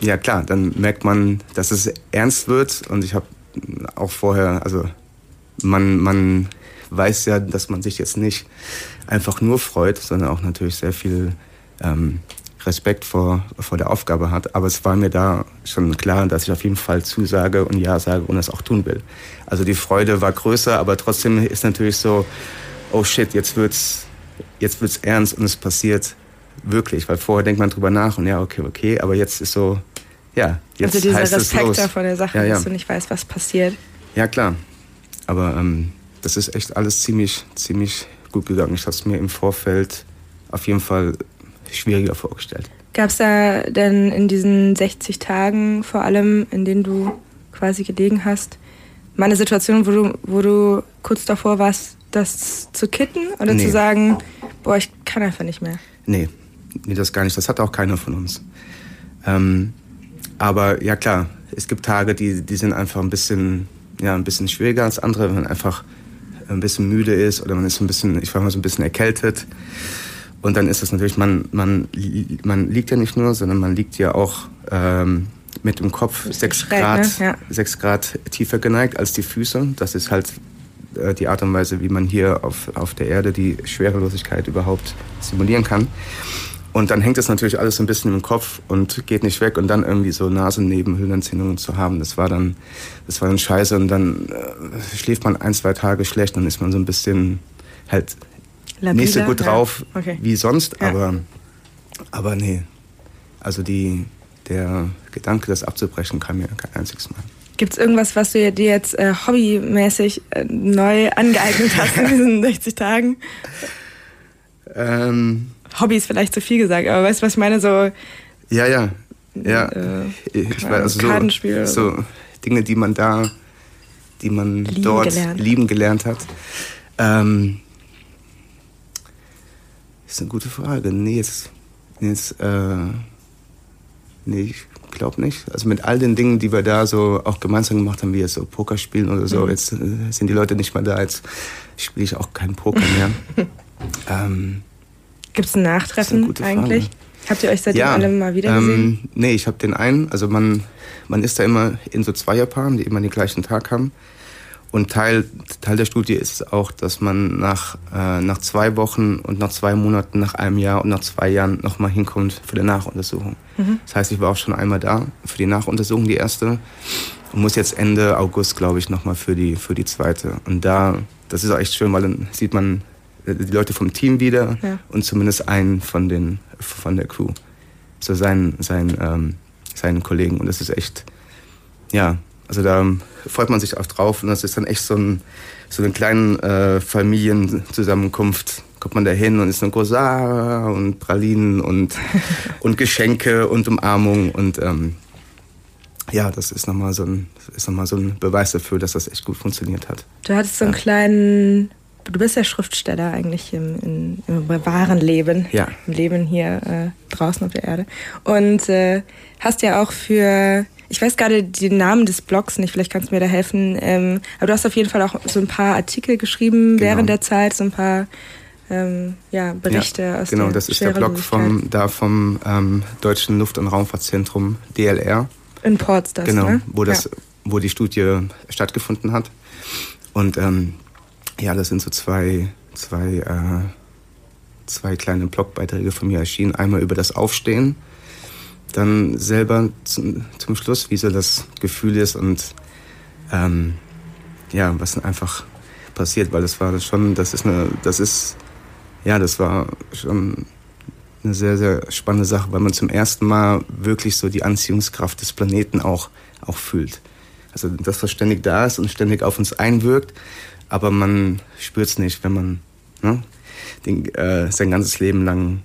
E: ja klar, dann merkt man, dass es ernst wird und ich habe auch vorher, also man, man weiß ja, dass man sich jetzt nicht einfach nur freut, sondern auch natürlich sehr viel ähm, Respekt vor, vor der Aufgabe hat. Aber es war mir da schon klar, dass ich auf jeden Fall zusage und Ja sage und das auch tun will. Also die Freude war größer, aber trotzdem ist natürlich so, oh shit, jetzt wird's, jetzt wird's ernst und es passiert wirklich. Weil vorher denkt man drüber nach und ja, okay, okay, aber jetzt ist so, ja, jetzt
F: Also dieser
E: heißt
F: Respekt
E: es
F: da vor der Sache,
E: ja, ja.
F: dass du nicht weißt, was passiert.
E: Ja, klar. Aber ähm, das ist echt alles ziemlich, ziemlich gut gegangen. Ich habe es mir im Vorfeld auf jeden Fall schwieriger vorgestellt.
F: Gab es da denn in diesen 60 Tagen vor allem, in denen du quasi gelegen hast, mal eine Situation, wo du, wo du kurz davor warst, das zu kitten oder nee. zu sagen, boah, ich kann einfach nicht mehr?
E: Nee, nee, das gar nicht. Das hat auch keiner von uns. Ähm, aber ja klar, es gibt Tage, die, die sind einfach ein bisschen, ja, ein bisschen schwieriger als andere, wenn man einfach ein bisschen müde ist oder man ist ein bisschen, ich war mal so ein bisschen erkältet. Und dann ist es natürlich, man, man, man liegt ja nicht nur, sondern man liegt ja auch ähm, mit dem Kopf sechs Grad, ne? ja. sechs Grad tiefer geneigt als die Füße. Das ist halt äh, die Art und Weise, wie man hier auf, auf der Erde die Schwerelosigkeit überhaupt simulieren kann. Und dann hängt es natürlich alles so ein bisschen im Kopf und geht nicht weg. Und dann irgendwie so Nasennebenhöhlenentzündungen zu haben, das war dann, das war dann scheiße. Und dann äh, schläft man ein, zwei Tage schlecht, dann ist man so ein bisschen halt Labida, nicht so gut drauf ja. okay. wie sonst. Ja. Aber, aber nee, also die, der Gedanke, das abzubrechen, kam mir kein einziges Mal.
F: Gibt es irgendwas, was du dir jetzt äh, hobbymäßig äh, neu angeeignet hast in diesen <laughs> 60 Tagen? Ähm, Hobby ist vielleicht zu viel gesagt, aber weißt du, was ich meine? So.
E: Ja, ja. Ja. Äh, ich weiß, also Kartenspiel so, so Dinge, die man da, die man lieben dort gelernt. lieben gelernt hat. Ähm, ist eine gute Frage. Nee, jetzt, jetzt äh, nee, ich glaube nicht. Also mit all den Dingen, die wir da so auch gemeinsam gemacht haben, wie jetzt so Poker spielen oder so, mhm. jetzt äh, sind die Leute nicht mehr da, jetzt spiele ich auch keinen Poker mehr. <laughs> ähm,
F: Gibt es ein Nachtreffen eigentlich? Frage. Habt ihr euch seitdem ja, alle mal wieder gesehen? Ähm,
E: nee, ich habe den einen. Also man, man ist da immer in so Zweierpaaren, die immer den gleichen Tag haben. Und Teil, Teil der Studie ist auch, dass man nach, äh, nach zwei Wochen und nach zwei Monaten, nach einem Jahr und nach zwei Jahren nochmal hinkommt für die Nachuntersuchung. Mhm. Das heißt, ich war auch schon einmal da für die Nachuntersuchung, die erste. Und muss jetzt Ende August, glaube ich, nochmal für die, für die zweite. Und da, das ist auch echt schön, weil dann sieht man die Leute vom Team wieder ja. und zumindest einen von, den, von der Crew. So seinen, seinen, ähm, seinen Kollegen. Und das ist echt, ja, also da freut man sich auch drauf. Und das ist dann echt so, ein, so eine kleine äh, Familienzusammenkunft. Kommt man da hin und ist ein Gosar und Pralinen und, <laughs> und Geschenke und Umarmung. Und ähm, ja, das ist nochmal so ein, ist noch so ein Beweis dafür, dass das echt gut funktioniert hat.
F: Du hattest so einen ja. kleinen du bist ja Schriftsteller eigentlich im, in, im wahren Leben,
E: ja.
F: im Leben hier äh, draußen auf der Erde. Und äh, hast ja auch für, ich weiß gerade den Namen des Blogs nicht, vielleicht kannst du mir da helfen, ähm, aber du hast auf jeden Fall auch so ein paar Artikel geschrieben genau. während der Zeit, so ein paar ähm, ja, Berichte ja, aus
E: Genau, das ist der Blog vom, da vom ähm, Deutschen Luft- und Raumfahrtzentrum DLR.
F: In Potsdam,
E: Genau,
F: ne?
E: wo, das, ja. wo die Studie stattgefunden hat. Und ähm, ja, das sind so zwei, zwei, äh, zwei kleine Blogbeiträge von mir erschienen. Einmal über das Aufstehen, dann selber zum, zum Schluss, wie so das Gefühl ist und ähm, ja, was einfach passiert, weil das war schon, das ist eine, das ist, ja, das war schon eine sehr, sehr spannende Sache, weil man zum ersten Mal wirklich so die Anziehungskraft des Planeten auch, auch fühlt. Also das, was ständig da ist und ständig auf uns einwirkt, aber man spürt es nicht, wenn man ne, den, äh, sein ganzes Leben lang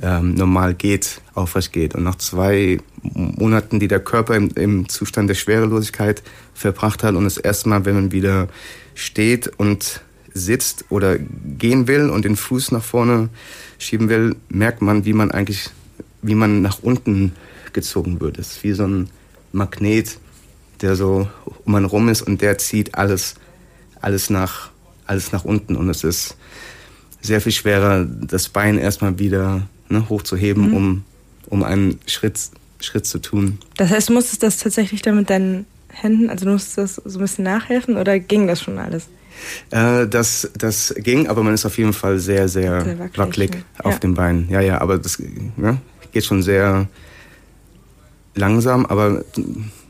E: ähm, normal geht, aufrecht geht. Und nach zwei Monaten, die der Körper im, im Zustand der Schwerelosigkeit verbracht hat und das erste Mal, wenn man wieder steht und sitzt oder gehen will und den Fuß nach vorne schieben will, merkt man, wie man eigentlich, wie man nach unten gezogen wird. Es ist wie so ein Magnet, der so um einen rum ist und der zieht alles alles nach, alles nach unten und es ist sehr viel schwerer, das Bein erstmal wieder ne, hochzuheben, mhm. um, um einen Schritt, Schritt zu tun.
F: Das heißt, du musstest das tatsächlich dann mit deinen Händen, also du musstest das so ein bisschen nachhelfen oder ging das schon alles?
E: Äh, das, das ging, aber man ist auf jeden Fall sehr, sehr, sehr wackelig, wackelig auf ja. den Beinen. Ja, ja, aber das ne, geht schon sehr langsam, aber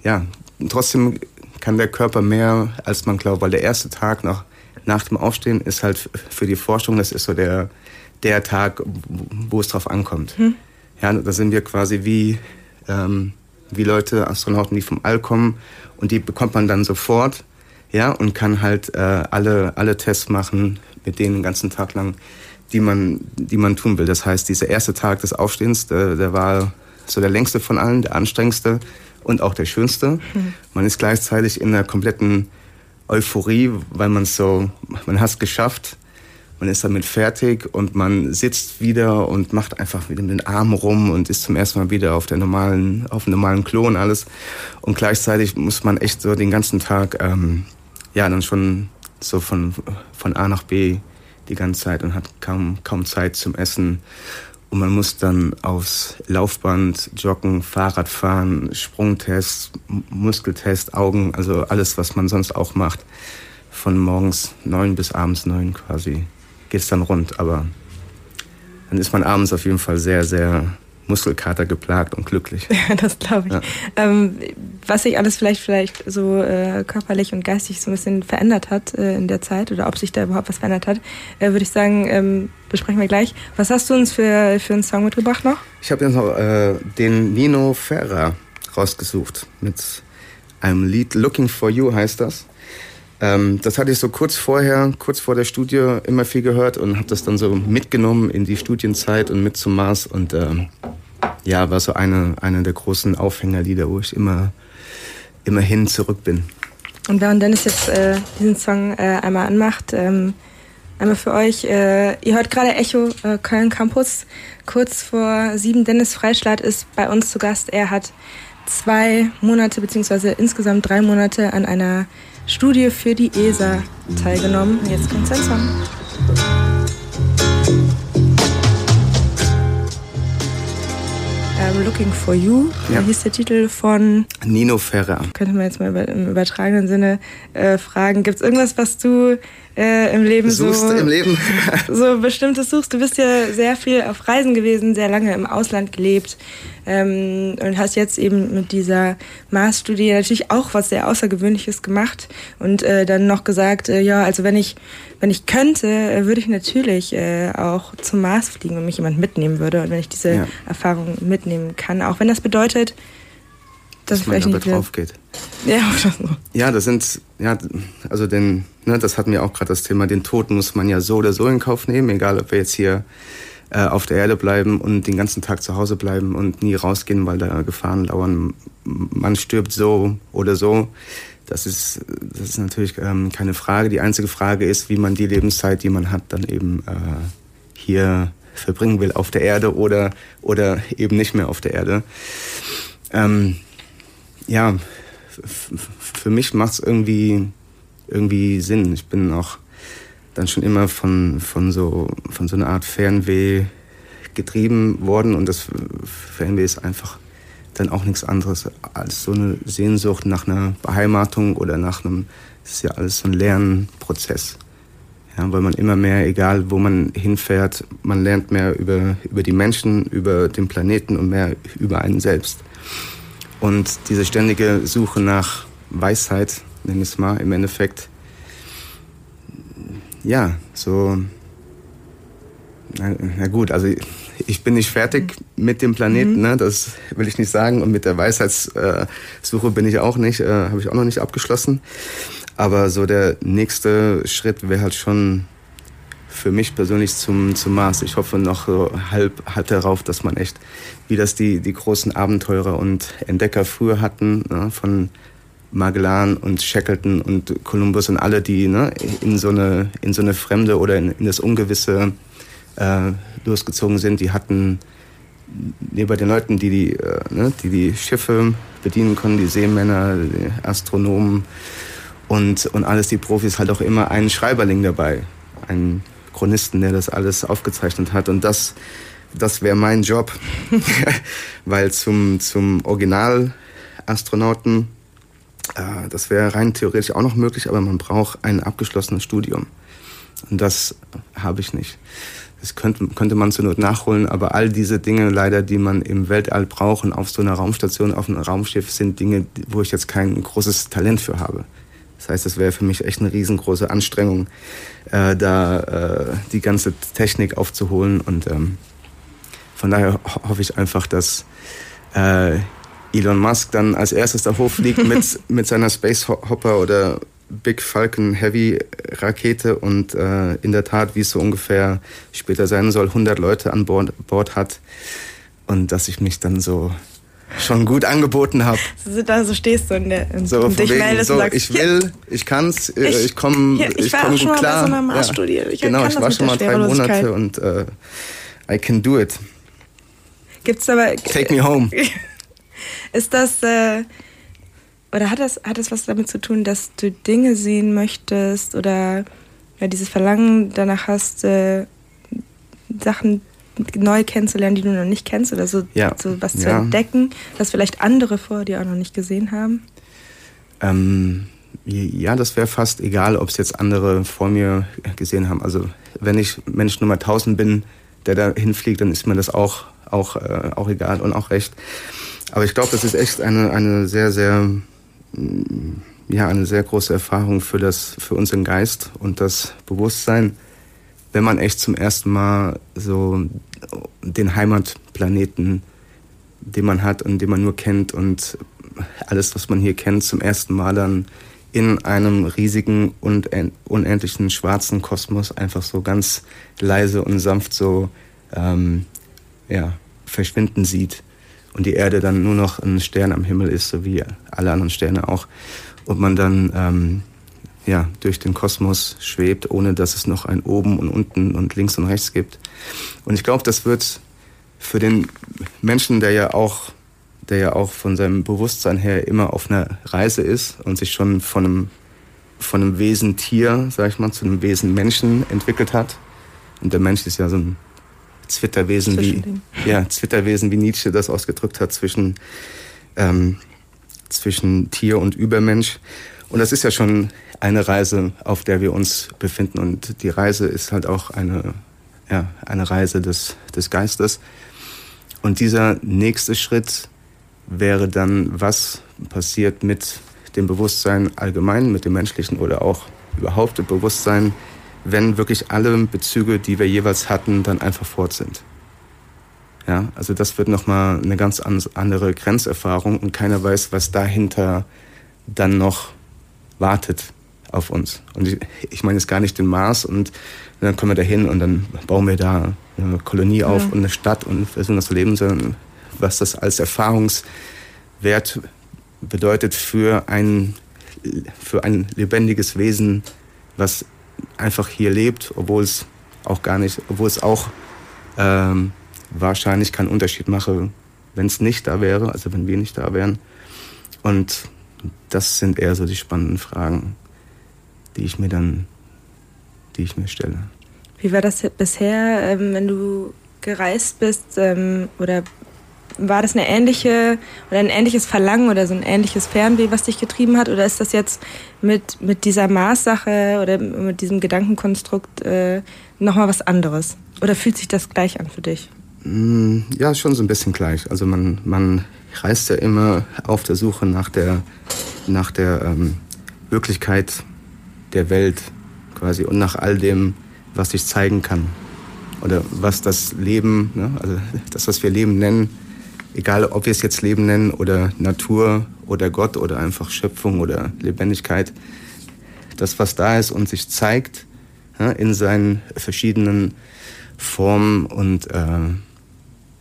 E: ja, trotzdem kann der Körper mehr, als man glaubt, weil der erste Tag nach, nach dem Aufstehen ist halt für die Forschung, das ist so der, der Tag, wo es drauf ankommt. Hm. Ja, da sind wir quasi wie, ähm, wie Leute, Astronauten, die vom All kommen und die bekommt man dann sofort, ja, und kann halt äh, alle, alle Tests machen mit denen den ganzen Tag lang, die man, die man tun will. Das heißt, dieser erste Tag des Aufstehens, der, der war so der längste von allen, der anstrengendste und auch der schönste. Mhm. Man ist gleichzeitig in einer kompletten Euphorie, weil man so, man hat es geschafft, man ist damit fertig und man sitzt wieder und macht einfach wieder mit den Armen rum und ist zum ersten Mal wieder auf der normalen, auf dem normalen Klo und alles. Und gleichzeitig muss man echt so den ganzen Tag, ähm, ja, dann schon so von, von A nach B die ganze Zeit und hat kaum, kaum Zeit zum Essen und man muss dann aufs Laufband joggen, Fahrrad fahren, Sprungtest, Muskeltest, Augen, also alles, was man sonst auch macht. von morgens neun bis abends neun quasi geht es dann rund. Aber dann ist man abends auf jeden Fall sehr, sehr Muskelkater geplagt und glücklich.
F: Ja, <laughs> das glaube ich. Ja. Ähm, was sich alles vielleicht vielleicht so äh, körperlich und geistig so ein bisschen verändert hat äh, in der Zeit oder ob sich da überhaupt was verändert hat, äh, würde ich sagen, ähm, besprechen wir gleich. Was hast du uns für, für einen Song mitgebracht noch?
E: Ich habe jetzt noch äh, den Nino Ferrer rausgesucht mit einem Lied Looking for You heißt das. Ähm, das hatte ich so kurz vorher, kurz vor der Studie immer viel gehört und habe das dann so mitgenommen in die Studienzeit und mit zum Mars und ähm, ja, war so eine, eine der großen Aufhängerlieder, wo ich immer, hin zurück bin.
F: Und während Dennis jetzt äh, diesen Song äh, einmal anmacht, ähm, einmal für euch, äh, ihr hört gerade Echo äh, Köln Campus, kurz vor sieben. Dennis Freischlad ist bei uns zu Gast. Er hat zwei Monate beziehungsweise insgesamt drei Monate an einer Studie für die ESA teilgenommen. Jetzt kommt sein Song. I'm Looking for You. Ja. Hieß der Titel von
E: Nino Ferrer.
F: Könnte man jetzt mal im übertragenen Sinne äh, fragen. Gibt es irgendwas, was du äh, im Leben
E: Suchst
F: so,
E: im Leben? <laughs>
F: so bestimmtes suchst? Du bist ja sehr viel auf Reisen gewesen, sehr lange im Ausland gelebt ähm, und hast jetzt eben mit dieser Maßstudie natürlich auch was sehr Außergewöhnliches gemacht und äh, dann noch gesagt, äh, ja, also wenn ich wenn ich könnte, äh, würde ich natürlich äh, auch zum Mars fliegen, wenn mich jemand mitnehmen würde und wenn ich diese ja. Erfahrung mitnehmen kann, auch wenn das bedeutet,
E: dass, dass man damit drauf geht. Ja, <laughs> oder so. Ja, das sind, ja, also den, ne, das hatten wir auch gerade das Thema, den Tod muss man ja so oder so in Kauf nehmen, egal ob wir jetzt hier äh, auf der Erde bleiben und den ganzen Tag zu Hause bleiben und nie rausgehen, weil da Gefahren lauern. Man stirbt so oder so. Das ist, das ist natürlich ähm, keine Frage. Die einzige Frage ist, wie man die Lebenszeit, die man hat, dann eben äh, hier verbringen will auf der Erde oder, oder eben nicht mehr auf der Erde. Ähm, ja, für mich macht es irgendwie, irgendwie Sinn. Ich bin auch dann schon immer von, von, so, von so einer Art Fernweh getrieben worden und das Fernweh ist einfach dann auch nichts anderes als so eine Sehnsucht nach einer Beheimatung oder nach einem, das ist ja alles so ein Lernprozess. Ja, weil man immer mehr, egal wo man hinfährt, man lernt mehr über, über die Menschen, über den Planeten und mehr über einen selbst. Und diese ständige Suche nach Weisheit, nenne ich es mal, im Endeffekt, ja, so, na, na, gut, also ich bin nicht fertig mit dem Planeten, mhm. ne? das will ich nicht sagen. Und mit der Weisheitssuche bin ich auch nicht, äh, habe ich auch noch nicht abgeschlossen. Aber so der nächste Schritt wäre halt schon für mich persönlich zum, zum Mars. Ich hoffe noch so halb, halb darauf, dass man echt, wie das die, die großen Abenteurer und Entdecker früher hatten, ne? von Magellan und Shackleton und Columbus und alle, die ne, in, so eine, in so eine Fremde oder in, in das Ungewisse äh, losgezogen sind, die hatten neben den Leuten, die die, äh, ne, die die Schiffe bedienen konnten, die Seemänner, die Astronomen und, und alles die Profis, halt auch immer einen Schreiberling dabei, einen Chronisten, der das alles aufgezeichnet hat. Und das, das wäre mein Job, <laughs> weil zum, zum Original-Astronauten äh, das wäre rein theoretisch auch noch möglich, aber man braucht ein abgeschlossenes Studium. Und das habe ich nicht. Das könnte, könnte man zur Not nachholen, aber all diese Dinge leider, die man im Weltall braucht und auf so einer Raumstation, auf einem Raumschiff, sind Dinge, wo ich jetzt kein großes Talent für habe. Das heißt, das wäre für mich echt eine riesengroße Anstrengung, äh, da äh, die ganze Technik aufzuholen. Und ähm, von daher hoffe ich einfach, dass äh, Elon Musk dann als erstes da hochfliegt <laughs> mit, mit seiner Space Hopper oder Big Falcon Heavy Rakete und äh, in der Tat, wie es so ungefähr später sein soll, 100 Leute an Bord, Bord hat und dass ich mich dann so schon gut angeboten habe.
F: Da so stehst du in der in,
E: so, und dich wegen, meldest so, und sagst, ich will, ich kann's, äh, ich, ich komme ich, ich komm gut klar.
F: So ja,
E: ich genau, ich war schon mal drei Monate und äh, I can do it.
F: Gibt's aber
E: Take me home. <laughs>
F: Ist das, äh, oder hat das, hat das was damit zu tun, dass du Dinge sehen möchtest oder ja, dieses Verlangen danach hast, äh, Sachen neu kennenzulernen, die du noch nicht kennst oder so, ja. so was zu ja. entdecken, was vielleicht andere vor dir auch noch nicht gesehen haben?
E: Ähm, Ja, das wäre fast egal, ob es jetzt andere vor mir gesehen haben. Also wenn ich Mensch Nummer 1000 bin, der da hinfliegt, dann ist mir das auch, auch, äh, auch egal und auch recht. Aber ich glaube, das ist echt eine, eine sehr, sehr, mm, ja, eine sehr große Erfahrung für, das, für unseren Geist und das Bewusstsein, wenn man echt zum ersten Mal so den Heimatplaneten, den man hat und den man nur kennt und alles, was man hier kennt, zum ersten Mal dann in einem riesigen und unendlichen schwarzen Kosmos einfach so ganz leise und sanft so ähm, ja, verschwinden sieht und die Erde dann nur noch ein Stern am Himmel ist, so wie alle anderen Sterne auch. Und man dann ähm, ja, durch den Kosmos schwebt, ohne dass es noch ein oben und unten und links und rechts gibt. Und ich glaube, das wird für den Menschen, der ja auch der ja auch von seinem Bewusstsein her immer auf einer Reise ist und sich schon von einem, von einem Wesen Tier, sag ich mal, zu einem Wesen Menschen entwickelt hat. Und der Mensch ist ja so ein Zwitterwesen, wie, ja, Zwitterwesen, wie Nietzsche das ausgedrückt hat, zwischen, ähm, zwischen Tier und Übermensch. Und das ist ja schon eine Reise, auf der wir uns befinden. Und die Reise ist halt auch eine, ja, eine Reise des, des Geistes. Und dieser nächste Schritt wäre dann, was passiert mit dem Bewusstsein allgemein, mit dem menschlichen oder auch überhaupt dem Bewusstsein, wenn wirklich alle Bezüge, die wir jeweils hatten, dann einfach fort sind. Ja, also das wird nochmal eine ganz andere Grenzerfahrung und keiner weiß, was dahinter dann noch wartet auf uns. Und ich, ich meine jetzt gar nicht den Mars und dann kommen wir da hin und dann bauen wir da eine Kolonie auf ja. und eine Stadt und versuchen das zu leben, sondern was das als Erfahrungswert bedeutet für ein, für ein lebendiges Wesen, was einfach hier lebt, obwohl es auch gar nicht, obwohl es auch ähm, wahrscheinlich keinen Unterschied mache, wenn es nicht da wäre, also wenn wir nicht da wären. Und das sind eher so die spannenden Fragen, die ich mir dann, die ich mir stelle.
F: Wie war das bisher, ähm, wenn du gereist bist ähm, oder war das eine ähnliche oder ein ähnliches Verlangen oder so ein ähnliches Fernweh, was dich getrieben hat? Oder ist das jetzt mit, mit dieser Maßsache oder mit diesem Gedankenkonstrukt äh, nochmal was anderes? Oder fühlt sich das gleich an für dich?
E: Mm, ja, schon so ein bisschen gleich. Also man, man reist ja immer auf der Suche nach der, nach der ähm, Wirklichkeit der Welt quasi und nach all dem, was sich zeigen kann. Oder was das Leben, ne, also das, was wir Leben nennen, egal ob wir es jetzt Leben nennen oder Natur oder Gott oder einfach Schöpfung oder Lebendigkeit, das, was da ist und sich zeigt ja, in seinen verschiedenen Formen und, äh,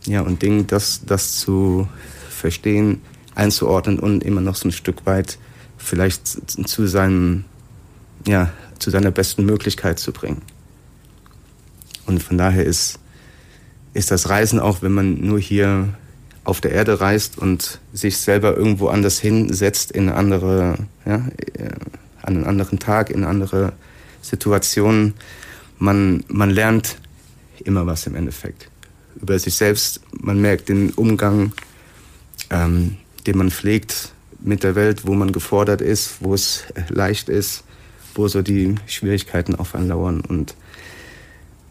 E: ja, und Dingen, das, das zu verstehen, einzuordnen und immer noch so ein Stück weit vielleicht zu, seinem, ja, zu seiner besten Möglichkeit zu bringen. Und von daher ist, ist das Reisen auch, wenn man nur hier auf der Erde reist und sich selber irgendwo anders hinsetzt in andere, ja, äh, an einen anderen Tag, in andere Situationen. Man, man lernt immer was im Endeffekt über sich selbst. Man merkt den Umgang, ähm, den man pflegt mit der Welt, wo man gefordert ist, wo es leicht ist, wo so die Schwierigkeiten auf einen lauern. Und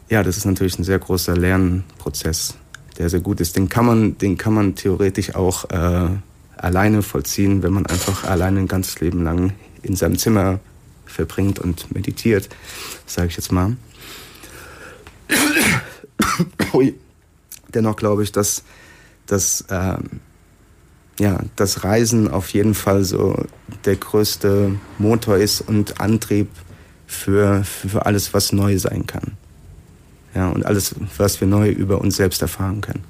E: ja, das ist natürlich ein sehr großer Lernprozess der sehr gut ist. Den kann man, den kann man theoretisch auch äh, alleine vollziehen, wenn man einfach alleine ein ganzes Leben lang in seinem Zimmer verbringt und meditiert, sage ich jetzt mal. <coughs> Dennoch glaube ich, dass, dass äh, ja, das Reisen auf jeden Fall so der größte Motor ist und Antrieb für, für alles, was neu sein kann. Ja, und alles, was wir neu über uns selbst erfahren können.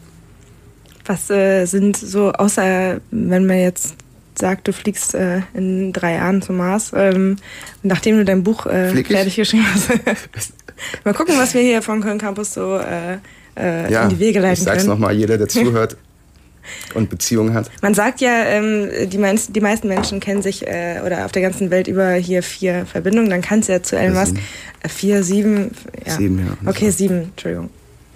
F: Was äh, sind so, außer wenn man jetzt sagt, du fliegst äh, in drei Jahren zum Mars, ähm, nachdem du dein Buch äh, fertig geschrieben hast. <laughs> mal gucken, was wir hier vom Köln Campus so äh, äh, ja, in die Wege leiten ich
E: sag's
F: können.
E: nochmal, jeder, der zuhört, <laughs> und Beziehungen hat.
F: Man sagt ja, ähm, die, meisten, die meisten Menschen kennen sich äh, oder auf der ganzen Welt über hier vier Verbindungen. Dann kann es ja zu Elon Musk äh, vier, sieben. Ja. Sieben, ja. Okay, sieben, Entschuldigung.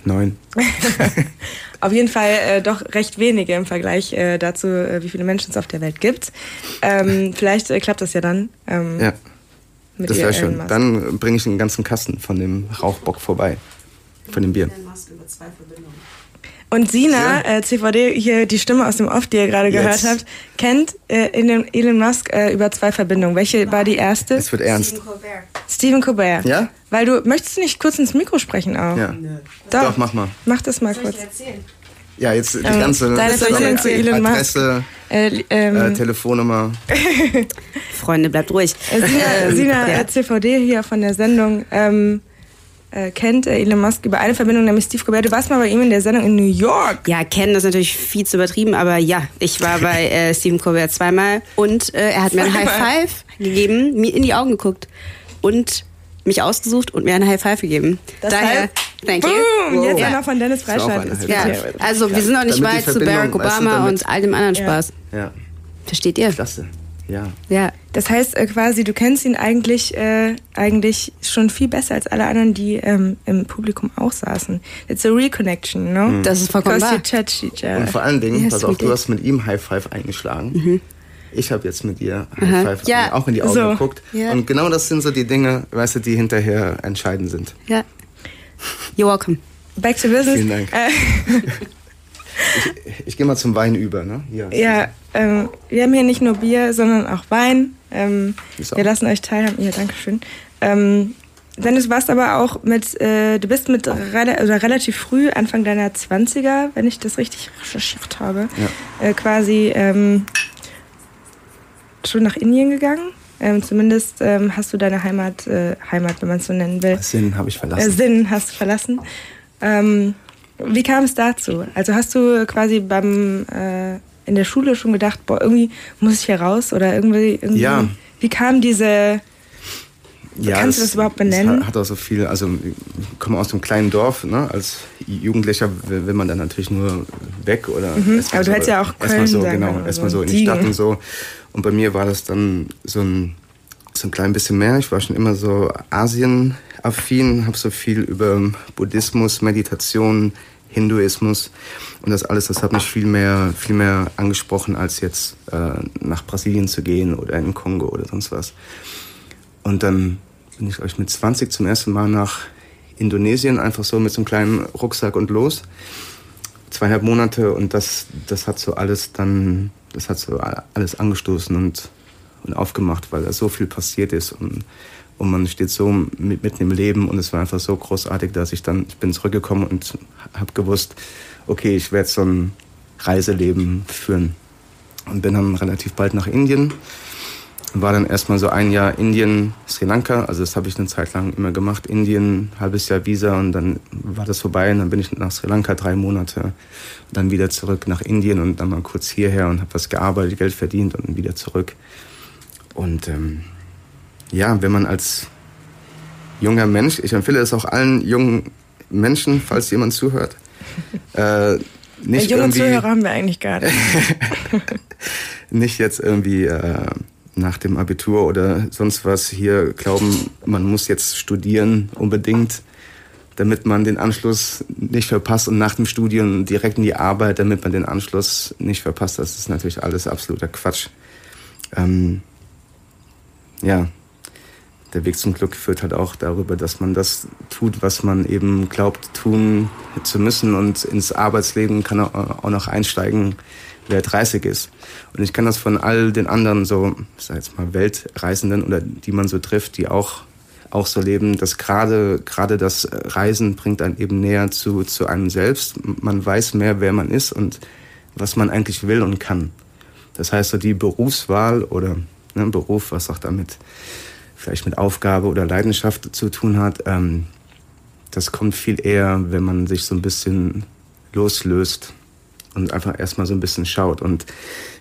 E: Neun. <laughs>
F: auf jeden Fall äh, doch recht wenige im Vergleich äh, dazu, äh, wie viele Menschen es auf der Welt gibt. Ähm, vielleicht äh, klappt das ja dann. Ähm,
E: Ja,
F: mit
E: das wäre
F: Elon
E: schön.
F: Musk.
E: Dann bringe ich den ganzen Kasten von dem Rauchbock vorbei. Von dem Bier.
F: Und Sina, äh, CVD, hier die Stimme aus dem Off, die ihr gerade gehört habt, kennt äh, Elon, Elon Musk äh, über zwei Verbindungen. Welche war die erste?
E: Es wird ernst.
F: Stephen Colbert.
E: Ja?
F: Weil du, möchtest du nicht kurz ins Mikro sprechen auch?
E: Ja.
F: Doch.
E: Doch, mach mal.
F: Mach das mal kurz.
E: Ja, jetzt die
F: Ähm,
E: ganze
F: deine Verbindung zu Elon Musk.
E: Adresse,
F: Äh, ähm,
E: äh, Telefonnummer.
C: Freunde, bleibt ruhig.
F: Äh, Sina, <laughs> Sina
C: ja.
F: äh, CVD hier von der Sendung ähm, äh, kennt äh, Elon Musk über eine Verbindung, nämlich Steve Colbert. Du warst mal bei ihm in der Sendung in New York.
C: Ja, kennen das ist natürlich viel zu übertrieben, aber ja, ich war bei äh, Stephen Colbert zweimal und äh, er hat mir ein High. Five gegeben, mir in die Augen geguckt und mich ausgesucht und mir ein High Five gegeben.
F: Das
C: Daher,
F: heißt,
C: thank
F: Boom!
C: you.
F: Jetzt
C: ja.
F: noch von Dennis Freistadt. ist.
C: Ja, also wir sind noch nicht
E: Damit
C: weit zu Barack
E: weißt du,
C: Obama und all dem anderen
F: Ja.
C: Spaß.
E: Ja,
C: Versteht ihr?
E: klasse. Ja.
C: Ja.
F: Das heißt äh, quasi, du kennst ihn eigentlich, äh, eigentlich schon viel besser als alle anderen, die ähm, im Publikum auch saßen. It's a reconnection, no?
C: Das ist vollkommen wahr.
E: Und vor allen Dingen,
C: Yes,
E: pass auf, du hast mit ihm High Five eingeschlagen. Ich habe jetzt mit ihr High. Five
C: Ja,
E: auch in die Augen
F: so.
E: geguckt.
C: Ja.
E: Und genau das sind so die Dinge, weißt du, die hinterher entscheidend sind.
C: Ja. You're welcome.
F: Back to business.
E: Vielen Dank. <laughs>
F: Äh,
E: Ich gehe mal zum Wein über, ne? Hier.
F: ja, ähm, wir haben hier nicht nur Bier, sondern auch Wein. Ähm, wir lassen euch teilhaben. Ja, danke schön. Ähm, Dennis, du warst aber auch mit, äh, du bist mit rela oder relativ früh, Anfang deiner 20er, wenn ich das richtig recherchiert habe, äh, quasi ähm, schon nach Indien gegangen. Ähm, zumindest ähm, hast du deine Heimat, äh, Heimat, wenn man es so nennen will,
E: Sinn habe ich
F: äh,
E: verlassen.
F: Sinn hast du verlassen. Ähm, wie kam es dazu? Also hast du quasi beim äh, in der Schule schon gedacht, boah, irgendwie muss ich hier raus oder irgendwie, irgendwie
E: Ja.
F: wie kam diese Kannst du
E: es-
F: das überhaupt benennen?
E: hat, hat auch so viel, also ich komme aus einem kleinen Dorf, ne? als Jugendlicher will, will man dann natürlich nur weg oder erstmal
F: Mhm. Aber du hättest ja auch
E: erstmal
F: Köln
E: so,
F: sagen
E: genau,
F: oder
E: erstmal
F: so.
E: so in die. Stadt und so. Und bei mir war das dann so ein, so ein klein bisschen mehr. Ich war schon immer so Asien-affin, habe so viel über Buddhismus, Meditation, Hinduismus und das alles, das hat mich viel mehr, viel mehr angesprochen, als jetzt äh, nach Brasilien zu gehen oder in Kongo oder sonst was. Und dann bin ich euch mit 20 zum ersten Mal nach Indonesien, einfach so mit so einem kleinen Rucksack und los. Zweieinhalb Monate und das, das hat so alles dann, das hat so alles angestoßen und, und aufgemacht, weil da so viel passiert ist und, und man steht so mit, mitten im Leben und es war einfach so großartig, dass ich dann, ich bin zurückgekommen und habe gewusst, okay, ich werde so ein Reiseleben führen. Und bin dann relativ bald nach Indien war dann erstmal so ein Jahr Indien, Sri Lanka, also das habe ich eine Zeit lang immer gemacht. Indien, halbes Jahr Visa und dann war das vorbei und dann bin ich nach Sri Lanka drei Monate, dann wieder zurück nach Indien und dann mal kurz hierher und habe was gearbeitet, Geld verdient und wieder zurück. Und ähm, ja, wenn man als junger Mensch, ich empfehle es auch allen jungen Menschen, falls jemand zuhört, <laughs> äh, nicht
F: junge
E: irgendwie
F: Zuhörer haben wir eigentlich gar nicht. <laughs>
E: nicht jetzt irgendwie äh, nach dem Abitur oder sonst was hier glauben, man muss jetzt studieren unbedingt, damit man den Anschluss nicht verpasst und nach dem Studium direkt in die Arbeit, damit man den Anschluss nicht verpasst. Das ist natürlich alles absoluter Quatsch. Ähm, ja, der Weg zum Glück führt halt auch darüber, dass man das tut, was man eben glaubt tun zu müssen und ins Arbeitsleben kann auch noch einsteigen, wer 30 ist. Und ich kann das von all den anderen so, ich sag jetzt mal Weltreisenden oder die man so trifft, die auch auch so leben, dass gerade gerade das Reisen bringt einen eben näher zu zu einem selbst. Man weiß mehr, wer man ist und was man eigentlich will und kann. Das heißt, so die Berufswahl oder ne, Beruf, was auch damit vielleicht mit Aufgabe oder Leidenschaft zu tun hat, ähm, das kommt viel eher, wenn man sich so ein bisschen loslöst und einfach erstmal so ein bisschen schaut. Und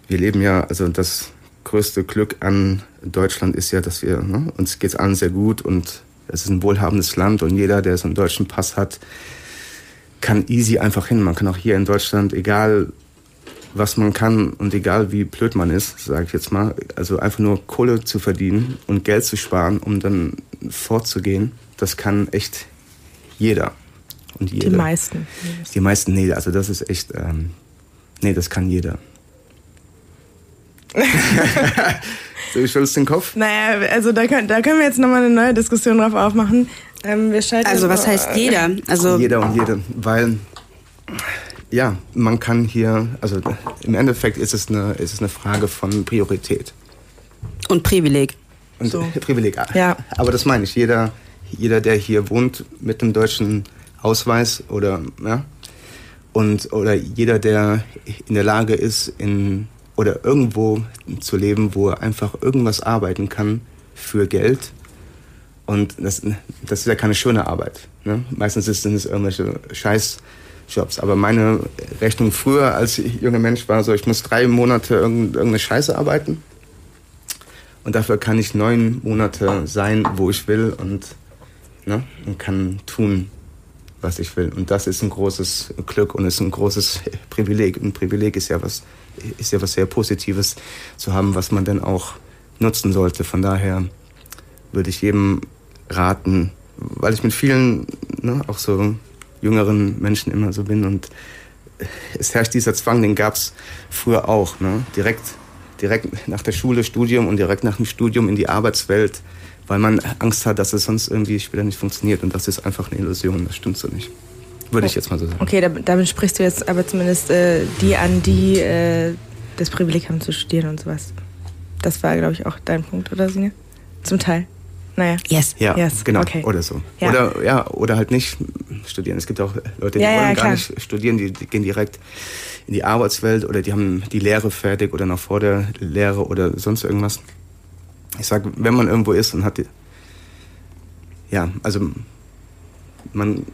E: wir leben ja, also das größte Glück an Deutschland ist ja, dass wir, ne, uns geht's allen sehr gut und es ist ein wohlhabendes Land und jeder, der so einen deutschen Pass hat, kann easy einfach hin. Man kann auch hier in Deutschland, egal was man kann und egal wie blöd man ist, sage ich jetzt mal, also einfach nur Kohle zu verdienen und Geld zu sparen, um dann fortzugehen, das kann echt jeder. und jede.
F: Die meisten.
E: Die meisten, nee, also das ist echt, ähm, nee, das kann jeder. <laughs> so, schüttelst den Kopf?
F: Naja, also da können, da können wir jetzt nochmal eine neue Diskussion drauf aufmachen. Ähm, wir schalten
C: Also was heißt jeder? Also
E: Jeder und jede, weil ja, man kann hier, also im Endeffekt ist es eine, ist es eine Frage von Priorität.
C: und Privileg.
E: Und
F: So. <laughs>
E: Privileg.
F: Ja.
E: Aber das meine ich. Jeder, jeder, der hier wohnt mit einem deutschen Ausweis oder ja, und oder jeder, der in der Lage ist, in oder irgendwo zu leben, wo er einfach irgendwas arbeiten kann für Geld. Und das, das ist ja keine schöne Arbeit. Ne? Meistens sind es irgendwelche Scheißjobs. Aber meine Rechnung früher als junger Mensch war so, ich muss drei Monate irgend- irgendeine Scheiße arbeiten. Und dafür kann ich neun Monate sein, wo ich will und, ne, und kann tun, was ich will. Und das ist ein großes Glück und ist ein großes Privileg. Ein Privileg ist ja was, ist ja was sehr Positives zu haben, was man dann auch nutzen sollte. Von daher würde ich jedem raten, weil ich mit vielen, ne, auch so jüngeren Menschen immer so bin und es herrscht dieser Zwang, den gab es früher auch. Ne? Direkt, direkt nach der Schule Studium und direkt nach dem Studium in die Arbeitswelt, weil man Angst hat, dass es sonst irgendwie später nicht funktioniert. Und das ist einfach eine Illusion, das stimmt so nicht. Würde ich jetzt mal so sagen.
F: Okay, da- damit sprichst du jetzt aber zumindest äh, die an, die äh, das Privileg haben zu studieren und sowas. Das war, glaube ich, auch dein Punkt, oder Sine? Zum Teil. Naja.
C: Yes.
E: Ja,
F: Yes,
E: genau.
F: okay.
E: Oder so.
F: Ja.
E: Oder, ja, oder halt nicht studieren. Es gibt auch Leute, die
F: Ja, ja,
E: wollen gar
F: klar.
E: nicht studieren, die, die gehen direkt in die Arbeitswelt oder die haben die Lehre fertig oder noch vor der Lehre oder sonst irgendwas. Ich sag, wenn man irgendwo ist und hat die, ja, also man,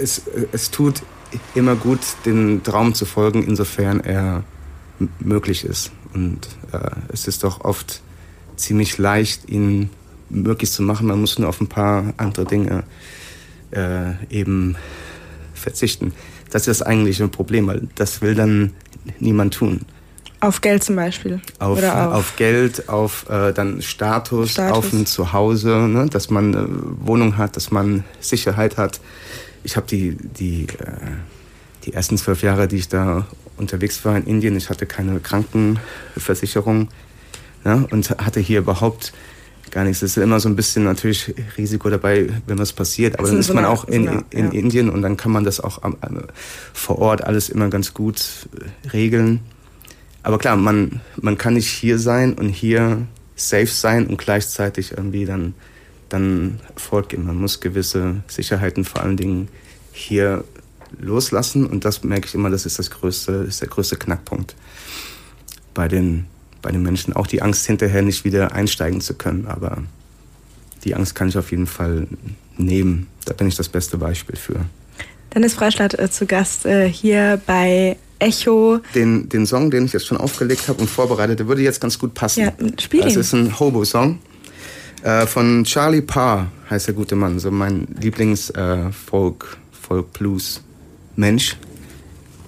E: es, es tut immer gut, den Traum zu folgen, insofern er möglich ist. Und äh, es ist doch oft ziemlich leicht, ihn möglich zu machen. Man muss nur auf ein paar andere Dinge äh, eben verzichten. Das ist das eigentliche Problem, weil das will dann niemand tun.
F: Auf Geld zum Beispiel.
E: Auf,
F: Oder auf.
E: auf Geld, auf äh, dann Status,
F: Status.
E: auf ein Zuhause, ne? dass man eine Wohnung hat, dass man Sicherheit hat. Ich habe die, die, äh, die ersten zwölf Jahre, die ich da unterwegs war in Indien, ich hatte keine Krankenversicherung ne? und hatte hier überhaupt gar nichts. Es ist immer so ein bisschen natürlich Risiko dabei, wenn was passiert. Aber dann
F: ist
E: man auch in, in
F: ja.
E: Indien und dann kann man das auch am, am, vor Ort alles immer ganz gut äh, regeln. Aber klar, man, man kann nicht hier sein und hier safe sein und gleichzeitig irgendwie dann, dann fortgehen. Man muss gewisse Sicherheiten vor allen Dingen hier loslassen und das merke ich immer, das ist das größte, ist der größte Knackpunkt bei den, bei den Menschen. Auch die Angst hinterher nicht wieder einsteigen zu können, aber die Angst kann ich auf jeden Fall nehmen. Da bin ich das beste Beispiel für.
F: Dennis Freistadt äh, zu Gast äh, hier bei Echo.
E: Den, den Song, den ich jetzt schon aufgelegt habe und vorbereitet, der würde jetzt ganz gut passen.
F: Ja, spiel
E: Das
F: ihn.
E: ist ein Hobo-Song. Äh, von Charlie Parr heißt der gute Mann, so mein Lieblings-Folk, Folk-Blues-Mensch.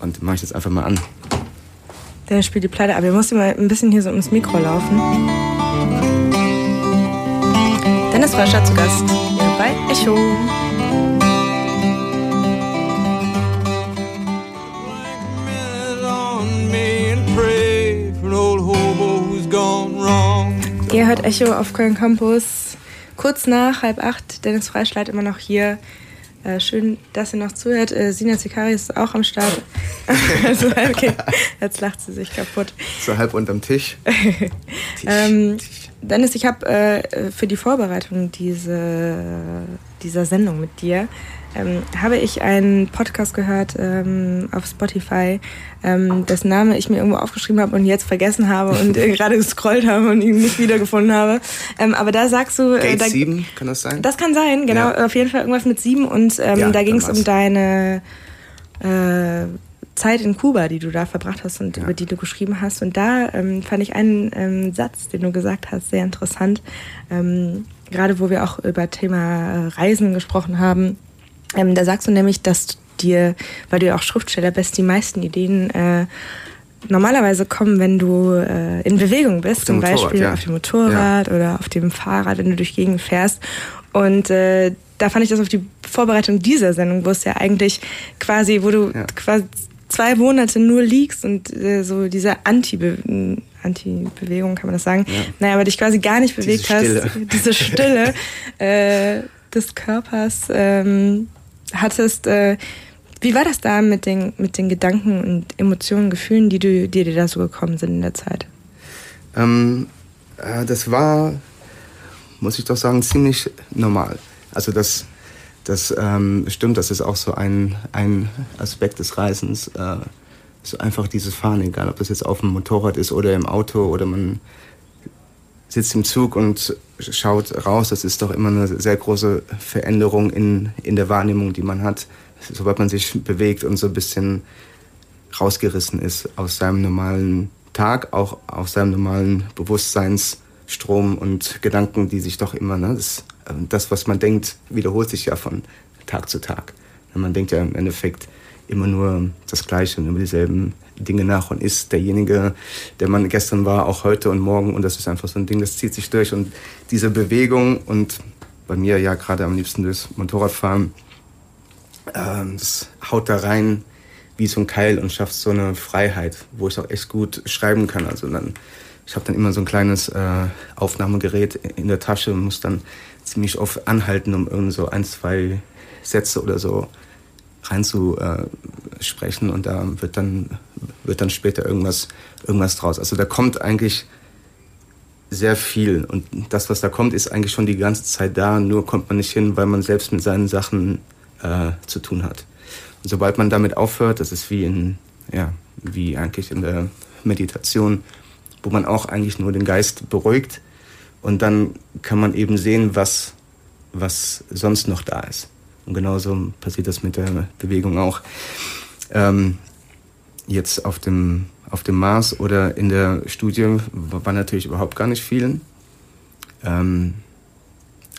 E: Und mache ich jetzt einfach mal an.
F: Der spielt die Platte, aber ihr müsst mal ein bisschen hier so ums Mikro laufen. Dennis Freistadt zu Gast bei Echo. Ihr hört Echo auf Köln Campus. Kurz nach halb acht, Dennis Freischleit immer noch hier. Äh, schön, dass ihr noch zuhört. Äh, Sina Zikari ist auch am Start. <laughs> also, okay, jetzt lacht sie sich kaputt.
E: So halb unterm Tisch. <laughs> Tisch,
F: Ähm,
E: Tisch.
F: Dennis, ich habe äh, für die Vorbereitung diese, dieser Sendung mit dir, ähm, habe ich einen Podcast gehört ähm, auf Spotify, ähm, dessen Name ich mir irgendwo aufgeschrieben habe und jetzt vergessen habe und <laughs> äh, gerade gescrollt habe und ihn nicht wiedergefunden habe. Ähm, aber da sagst du... Äh,
E: Gate
F: da,
E: 7, kann das sein?
F: Das kann sein, genau.
E: Ja.
F: Auf jeden Fall irgendwas mit sieben und ähm,
E: Ja,
F: da ging es um deine äh, Zeit in Kuba, die du da verbracht hast und
E: Ja.
F: über die du geschrieben hast. Und da ähm, fand ich einen ähm, Satz, den du gesagt hast, sehr interessant. Ähm, gerade wo wir auch über Thema äh, Reisen gesprochen haben. Ähm, da sagst du nämlich, dass dir, weil du ja auch Schriftsteller bist, die meisten Ideen äh, normalerweise kommen, wenn du äh, in Bewegung bist, zum
E: Motorrad,
F: Beispiel
E: ja.
F: auf dem Motorrad oder auf dem Fahrrad, wenn du durch Gegend fährst. Und äh, da fand ich das auf die Vorbereitung dieser Sendung, wo es ja eigentlich quasi, wo du
E: Ja.
F: quasi zwei Monate nur liegst und äh, so diese Anti-Be Anti-Bewegung, kann man das sagen?
E: Ja.
F: Naja, aber dich quasi gar nicht bewegt
E: Stille.
F: hast. Diese Stille <laughs> äh, des Körpers ähm, hattest. Äh, wie war das da mit den, mit den Gedanken und Emotionen, Gefühlen, die, du, die dir da so gekommen sind in der Zeit?
E: Ähm, äh, das war, muss ich doch sagen, ziemlich normal. Also das, das ähm, stimmt, das ist auch so ein, ein Aspekt des Reisens. Äh, so einfach dieses Fahren, egal ob das jetzt auf dem Motorrad ist oder im Auto oder man sitzt im Zug und schaut raus. Das ist doch immer eine sehr große Veränderung in, in der Wahrnehmung, die man hat, sobald man sich bewegt und so ein bisschen rausgerissen ist aus seinem normalen Tag, auch aus seinem normalen Bewusstseinsstrom und Gedanken, die sich doch immer, ne, das, äh, das, was man denkt, wiederholt sich ja von Tag zu Tag. Man denkt ja im Endeffekt immer nur das Gleiche und über dieselben Dinge nach. Und ist derjenige, der man gestern war, auch heute und morgen. Und das ist einfach so ein Ding, das zieht sich durch. Und diese Bewegung und bei mir ja gerade am liebsten durchs Motorradfahren, ähm, das haut da rein wie so ein Keil und schafft so eine Freiheit, wo ich auch echt gut schreiben kann. Also dann, ich habe dann immer so ein kleines äh, Aufnahmegerät in der Tasche und muss dann ziemlich oft anhalten, um irgend so ein, zwei Sätze oder so reinzusprechen und da wird dann, wird dann später irgendwas, irgendwas draus. Also da kommt eigentlich sehr viel und das, was da kommt, ist eigentlich schon die ganze Zeit da, nur kommt man nicht hin, weil man selbst mit seinen Sachen äh, zu tun hat. Und sobald man damit aufhört, das ist wie in, ja, wie eigentlich in der Meditation, wo man auch eigentlich nur den Geist beruhigt und dann kann man eben sehen, was, was sonst noch da ist. Und genauso passiert das mit der Bewegung auch. Ähm, jetzt auf dem, auf dem Mars oder in der Studie war natürlich überhaupt gar nicht viel. Ähm,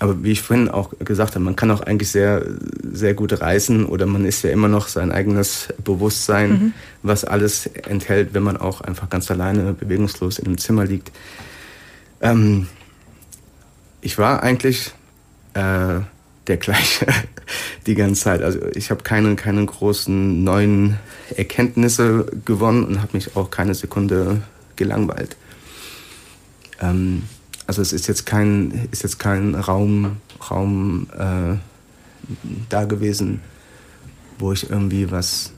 E: aber wie ich vorhin auch gesagt habe, man kann auch eigentlich sehr, sehr gut reisen oder man ist ja immer noch sein eigenes Bewusstsein, mhm. was alles enthält, wenn man auch einfach ganz alleine bewegungslos in einem Zimmer liegt. Ähm, ich war eigentlich äh, der gleiche <laughs> die ganze Zeit. Also ich habe keine, keine großen neuen Erkenntnisse gewonnen und habe mich auch keine Sekunde gelangweilt. Ähm, also es ist jetzt kein, ist jetzt kein Raum, Raum äh, da gewesen, wo ich irgendwie was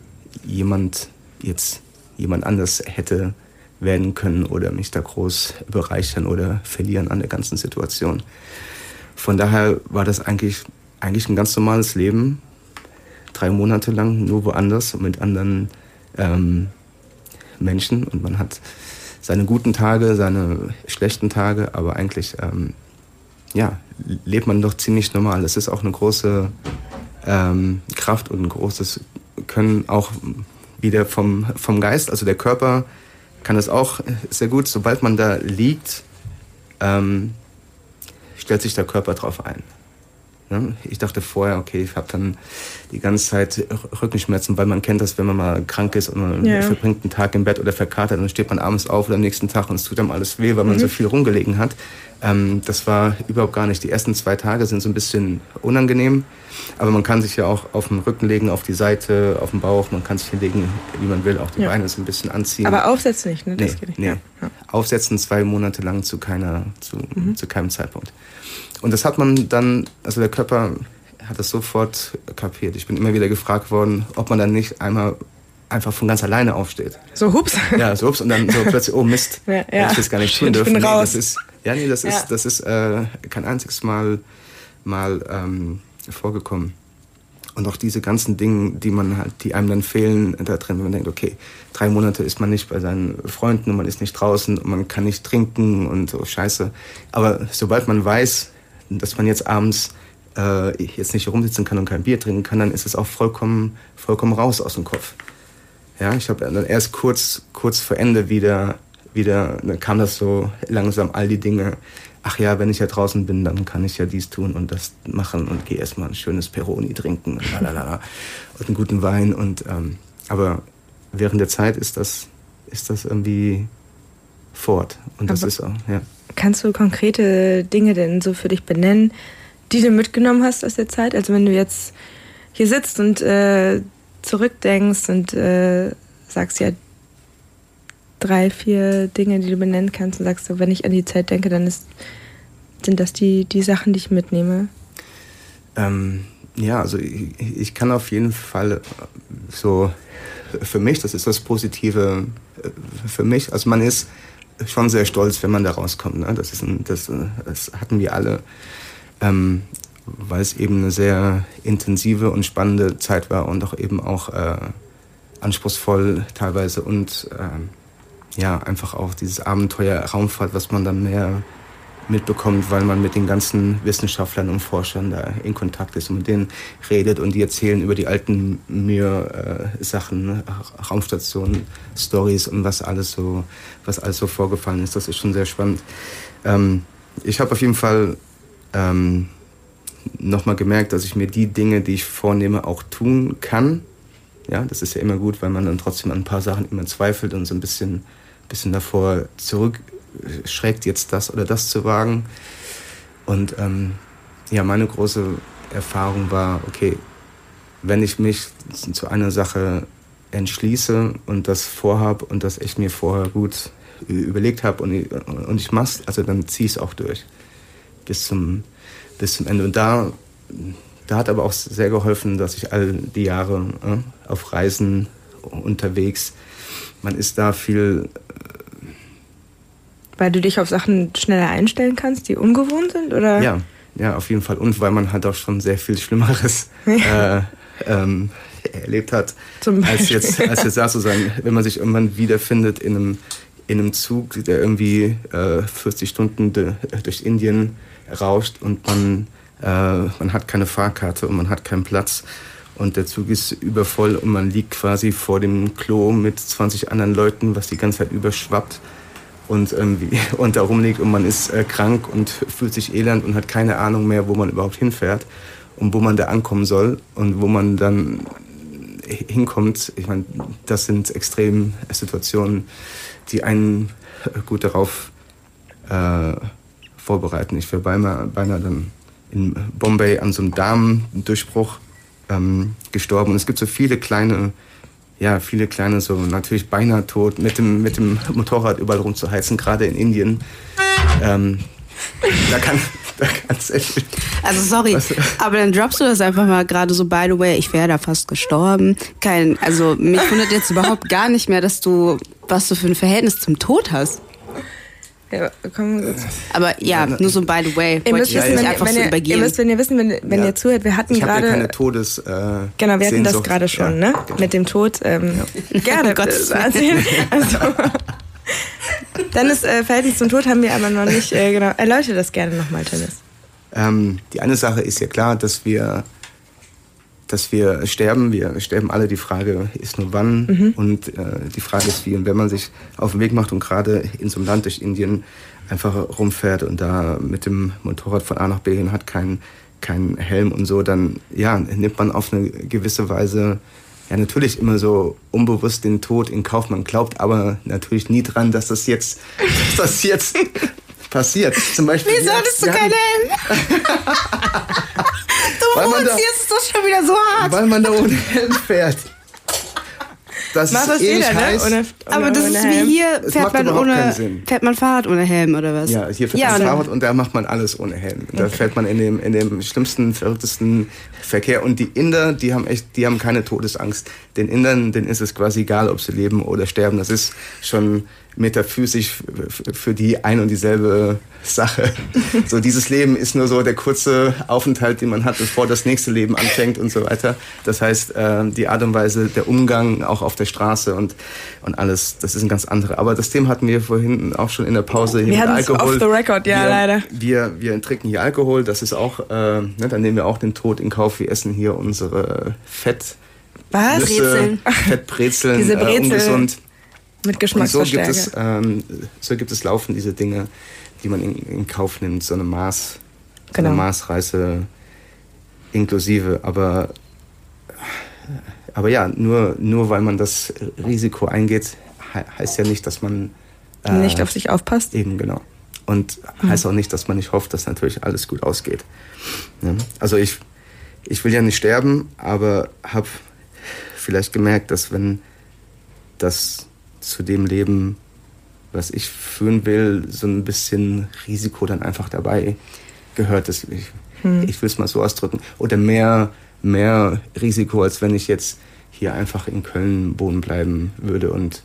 E: jemand jetzt jemand anders hätte werden können oder mich da groß bereichern oder verlieren an der ganzen Situation. Von daher war das eigentlich, eigentlich ein ganz normales Leben, drei Monate lang nur woanders mit anderen ähm, Menschen und man hat seine guten Tage, seine schlechten Tage, aber eigentlich ähm, ja, lebt man doch ziemlich normal. Das ist auch eine große ähm, Kraft und ein großes Können auch wieder vom, vom Geist. Also der Körper kann das auch sehr gut. Sobald man da liegt, ähm, stellt sich der Körper drauf ein. Ne? Ich dachte vorher, okay, ich habe dann die ganze Zeit Rückenschmerzen, weil man kennt das, wenn man mal krank ist und man
F: Ja.
E: verbringt einen Tag im Bett oder verkatert, dann steht man abends auf oder am nächsten Tag und es tut einem alles weh, weil man so viel rumgelegen hat. Ähm, das war überhaupt gar nicht. Die ersten zwei Tage sind so ein bisschen unangenehm, aber man kann sich ja auch auf den Rücken legen, auf die Seite, auf den Bauch, man kann sich hinlegen, wie man will, auch die
F: Ja.
E: Beine so ein bisschen anziehen.
F: Aber aufsetzen nicht, ne? Das
E: Nee,
F: geht nicht.
E: nee.
F: Ja.
E: Aufsetzen zwei Monate lang zu keiner, zu, zu keinem Zeitpunkt. Und das hat man dann, also der Körper hat das sofort kapiert. Ich bin immer wieder gefragt worden, ob man dann nicht einmal einfach von ganz alleine aufsteht.
F: So, hups.
E: Ja, so ups, und dann so <laughs> plötzlich, oh Mist,
F: Ja, ja.
E: ich das gar nicht tun
F: Ich
E: dürfen.
F: bin
E: Nee,
F: raus.
E: das ist, ja, nee, das
F: Ja.
E: ist, das ist äh, kein einziges Mal, mal ähm, vorgekommen. Und auch diese ganzen Dinge, die man halt, die einem dann fehlen da drin, wenn man denkt, okay, drei Monate ist man nicht bei seinen Freunden und man ist nicht draußen und man kann nicht trinken und so Scheiße. Aber sobald man weiß, dass man jetzt abends äh, jetzt nicht rumsitzen kann und kein Bier trinken kann, dann ist es auch vollkommen, vollkommen raus aus dem Kopf. Ja, ich habe dann erst kurz, kurz vor Ende wieder, wieder, dann kam das so langsam all die Dinge. Ach ja, wenn ich ja draußen bin, dann kann ich ja dies tun und das machen und gehe erstmal ein schönes Peroni trinken und, lalala, und einen guten Wein. Und, ähm, aber während der Zeit ist das, ist das irgendwie fort. Und das
F: Aber-
E: ist auch, ja.
F: Kannst du konkrete Dinge denn so für dich benennen, die du mitgenommen hast aus der Zeit? Also wenn du jetzt hier sitzt und äh, zurückdenkst und äh, sagst ja drei, vier Dinge, die du benennen kannst und sagst, wenn ich an die Zeit denke, dann ist, sind das die, die Sachen, die ich mitnehme.
E: Ähm, ja, also ich, ich kann auf jeden Fall so für mich, das ist das Positive äh, für mich. Also man ist schon sehr stolz, wenn man da rauskommt. Ne? Das, ist ein, das, das hatten wir alle, ähm, weil es eben eine sehr intensive und spannende Zeit war und auch eben auch äh, anspruchsvoll teilweise und äh, ja, einfach auch dieses Abenteuer Raumfahrt, was man dann mehr mitbekommt, weil man mit den ganzen Wissenschaftlern und Forschern da in Kontakt ist und mit denen redet und die erzählen über die alten Mir-Sachen, ne? Raumstationen, Stories und was alles so, was alles so vorgefallen ist. Das ist schon sehr spannend. Ähm, ich habe auf jeden Fall ähm, nochmal gemerkt, dass ich mir die Dinge, die ich vornehme, auch tun kann. Ja, das ist ja immer gut, weil man dann trotzdem an ein paar Sachen immer zweifelt und so ein bisschen, bisschen davor zurück schreckt, jetzt das oder das zu wagen. Und ähm, ja, meine große Erfahrung war, okay, wenn ich mich zu einer Sache entschließe und das vorhab und das echt mir vorher gut überlegt habe und, ich, und ich mach's, also dann zieh es auch durch bis zum, bis zum Ende. Und da, da hat aber auch sehr geholfen, dass ich all die Jahre äh, auf Reisen unterwegs, man ist da viel
F: weil du dich auf Sachen schneller einstellen kannst, die ungewohnt sind, oder?
E: Ja, ja, auf jeden Fall. Und weil man halt auch schon sehr viel Schlimmeres <laughs> äh, ähm, erlebt hat, als jetzt, als jetzt da zu sein. Wenn man sich irgendwann wiederfindet in einem, in einem Zug, der irgendwie äh, 40 Stunden de, durch Indien rauscht und man, äh, man hat keine Fahrkarte und man hat keinen Platz und der Zug ist übervoll und man liegt quasi vor dem Klo mit 20 anderen Leuten, was die ganze Zeit überschwappt und, ähm, <laughs> und da rumliegt und man ist äh, krank und fühlt sich elend und hat keine Ahnung mehr, wo man überhaupt hinfährt und wo man da ankommen soll und wo man dann hinkommt. Ich meine, das sind extrem Situationen, die einen gut darauf äh, vorbereiten. Ich wäre beinahe, beinahe dann in Bombay an so einem Darmdurchbruch ähm, gestorben. Und es gibt so viele kleine ja, viele kleine, so natürlich beinahe tot, mit dem, mit dem Motorrad überall rumzuheizen, gerade in Indien. Ähm, da kann <laughs> da kann's echt.
C: Also sorry, was, aber dann droppst du das einfach mal gerade so, by the way, ich wäre da fast gestorben. Kein, also mich wundert jetzt überhaupt gar nicht mehr, dass du, was du für ein Verhältnis zum Tod hast.
F: Ja, komm,
C: aber ja, nur so by the way.
F: Ihr müsst, wissen, wenn, einfach wenn, so ihr, ihr müsst, wenn ihr wissen, wenn, wenn ja. ihr zuhört, wir hatten gerade.
E: Ja keine Todes. Äh,
F: genau, wir hatten das gerade schon, ja, ne? Genau. Mit dem Tod. Ähm, Gerne. oh Gott, erzählen. Also, <laughs> dann ist äh, Verhältnis zum Tod haben wir aber noch nicht. Äh, genau. Erläutere das gerne nochmal, Tennis.
E: Ähm, die eine Sache ist ja klar, dass wir dass wir sterben. Wir sterben alle. Die Frage ist nur wann. Mhm. Und äh, die Frage ist wie. Und wenn man sich auf den Weg macht und gerade in so einem Land durch Indien einfach rumfährt und da mit dem Motorrad von A nach B hin hat, keinen kein Helm und so, dann ja, nimmt man auf eine gewisse Weise ja natürlich immer so unbewusst den Tod in Kauf. Man glaubt aber natürlich nie dran, dass das jetzt, dass das jetzt <laughs> passiert. Zum Beispiel,
C: Wieso hattest du keine Helm? <laughs> du wohnst, da, jetzt ist das schon wieder so hart.
E: Weil man da ohne Helm fährt. Das Macht ist das jeder, ne? heiß.
C: Ohne, ohne, aber das ist wie hier, fährt man, ohne, fährt man Fahrrad ohne Helm oder was?
E: Ja, hier fährt ja, man Fahrrad und da macht man alles ohne Helm. Da okay. fährt man in dem, in dem schlimmsten, verrücktesten Verkehr. Und die Inder, die haben echt, die haben keine Todesangst. Den Indern, denen ist es quasi egal, ob sie leben oder sterben. Das ist schon metaphysisch für die ein und dieselbe Sache. <laughs> So dieses Leben ist nur so der kurze Aufenthalt, den man hat, bevor das nächste Leben anfängt und so weiter. Das heißt, äh, die Art und Weise, der Umgang auch auf der Straße und, und alles, das ist ein ganz andere. Aber das Thema hatten wir vorhin auch schon in der Pause hier
F: wir mit Alkohol. Off the record, ja,
E: wir,
F: leider.
E: Wir, wir trinken hier Alkohol, das ist auch, äh, ne, dann nehmen wir auch den Tod in Kauf. Wir essen hier unsere Fett.
C: Was?
E: Nüsse, Brezeln. Fettbrezeln,
F: Diese Brezel.
E: Äh, ungesund.
F: Mit Geschmacksverstärker.
E: Und so gibt, es, ähm, so gibt es laufen diese Dinge, die man in, in Kauf nimmt, so eine Maß, so genau. eine Maßreise inklusive. Aber, aber ja, nur, nur weil man das Risiko eingeht, heißt ja nicht, dass man
F: äh, nicht auf sich aufpasst.
E: Eben, genau. Und
F: Mhm.
E: heißt auch nicht, dass man nicht hofft, dass natürlich alles gut ausgeht. Ja? Also ich, ich will ja nicht sterben, aber habe vielleicht gemerkt, dass wenn das zu dem Leben, was ich führen will, so ein bisschen Risiko dann einfach dabei gehört. Das, ich
F: Hm.
E: ich will es mal so ausdrücken. Oder mehr, mehr Risiko, als wenn ich jetzt hier einfach in Köln wohnen bleiben würde und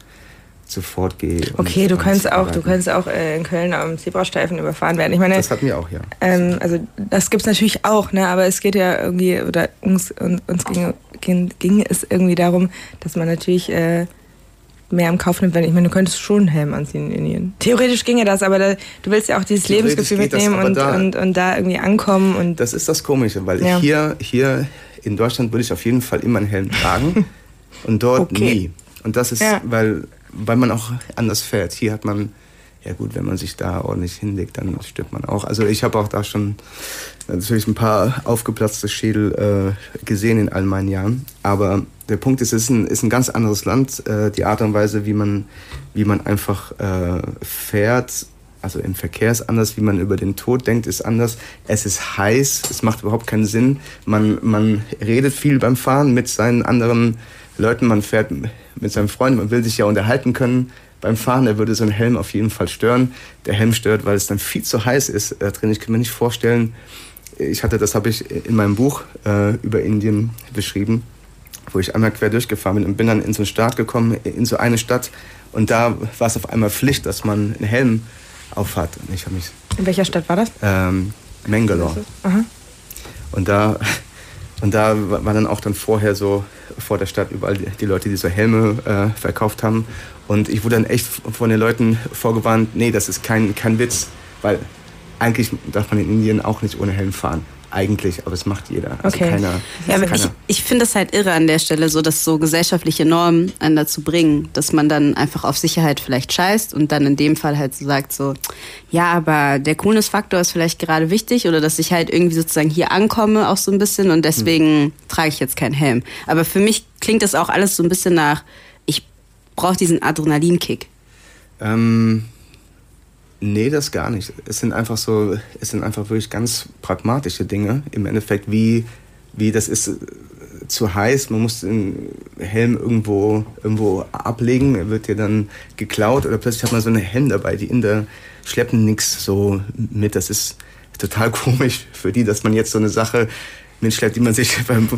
E: sofort gehe.
F: Okay, du kannst auch, du kannst auch äh, in Köln am Zebrastreifen überfahren werden. Ich meine,
E: Das hatten wir auch, ja.
F: ähm, also das gibt's natürlich auch, ne? Aber es geht ja irgendwie, oder uns, uns, uns ging, ging, ging es irgendwie darum, dass man natürlich äh, mehr im Kauf nimmt, wenn ich meine, du könntest schon einen Helm anziehen in Indien. Theoretisch ginge das, aber da, du willst ja auch dieses Lebensgefühl
E: das,
F: mitnehmen und,
E: da-
F: und, und da irgendwie ankommen und
E: Das ist das Komische, weil
F: Ja.
E: hier, hier in Deutschland würde ich auf jeden Fall immer einen Helm tragen und dort
F: Okay.
E: nie. Und das ist,
F: Ja.
E: weil, weil man auch anders fährt. Hier hat man, ja gut, wenn man sich da ordentlich hinlegt, dann stirbt man auch. Also ich habe auch da schon natürlich ein paar aufgeplatzte Schädel äh, gesehen in all meinen Jahren. Aber der Punkt ist, es ist ein, ist ein ganz anderes Land. Äh, die Art und Weise, wie man, wie man einfach äh, fährt, also im Verkehr ist anders, wie man über den Tod denkt, ist anders. Es ist heiß, es macht überhaupt keinen Sinn. Man, man redet viel beim Fahren mit seinen anderen Leuten, man fährt mit seinem Freund, man will sich ja unterhalten können. Beim Fahren, da würde so ein Helm auf jeden Fall stören. Der Helm stört, weil es dann viel zu heiß ist äh, drin. Ich kann mir nicht vorstellen, ich hatte, das habe ich in meinem Buch äh, über Indien beschrieben, wo ich einmal quer durchgefahren bin und bin dann in so einen Staat gekommen, in so eine Stadt. Und da war es auf einmal Pflicht, dass man einen Helm aufhat. Und ich mich,
F: in welcher Stadt war das?
E: ähm, Mangalore.
F: Aha.
E: Und da, und da war dann auch dann vorher so vor der Stadt überall die, die Leute, die so Helme äh, verkauft haben. Und ich wurde dann echt von den Leuten vorgewarnt, nee, das ist kein, kein Witz, weil eigentlich darf man in Indien auch nicht ohne Helm fahren. Eigentlich, aber es macht jeder. Also
F: Okay.
E: keiner,
C: Ja, aber ich,
E: keiner.
C: ich finde es halt irre an der Stelle, so dass so gesellschaftliche Normen einen dazu bringen, dass man dann einfach auf Sicherheit vielleicht scheißt und dann in dem Fall halt so sagt so, ja, aber der Coolness-Faktor ist vielleicht gerade wichtig oder dass ich halt irgendwie sozusagen hier ankomme auch so ein bisschen und deswegen trage ich jetzt keinen Helm. Aber für mich klingt das auch alles so ein bisschen nach, ich brauche diesen Adrenalinkick.
E: Ähm, nee, das gar nicht. Es sind einfach so, es sind einfach wirklich ganz pragmatische Dinge. Im Endeffekt, wie, wie das ist äh, zu heiß, man muss den Helm irgendwo, irgendwo ablegen, er wird dir dann geklaut oder plötzlich hat man so eine Helm dabei. Die Inder schleppen nichts so mit. Das ist total <laughs> komisch für die, dass man jetzt so eine Sache mitschleppt, die man sich <laughs> beim,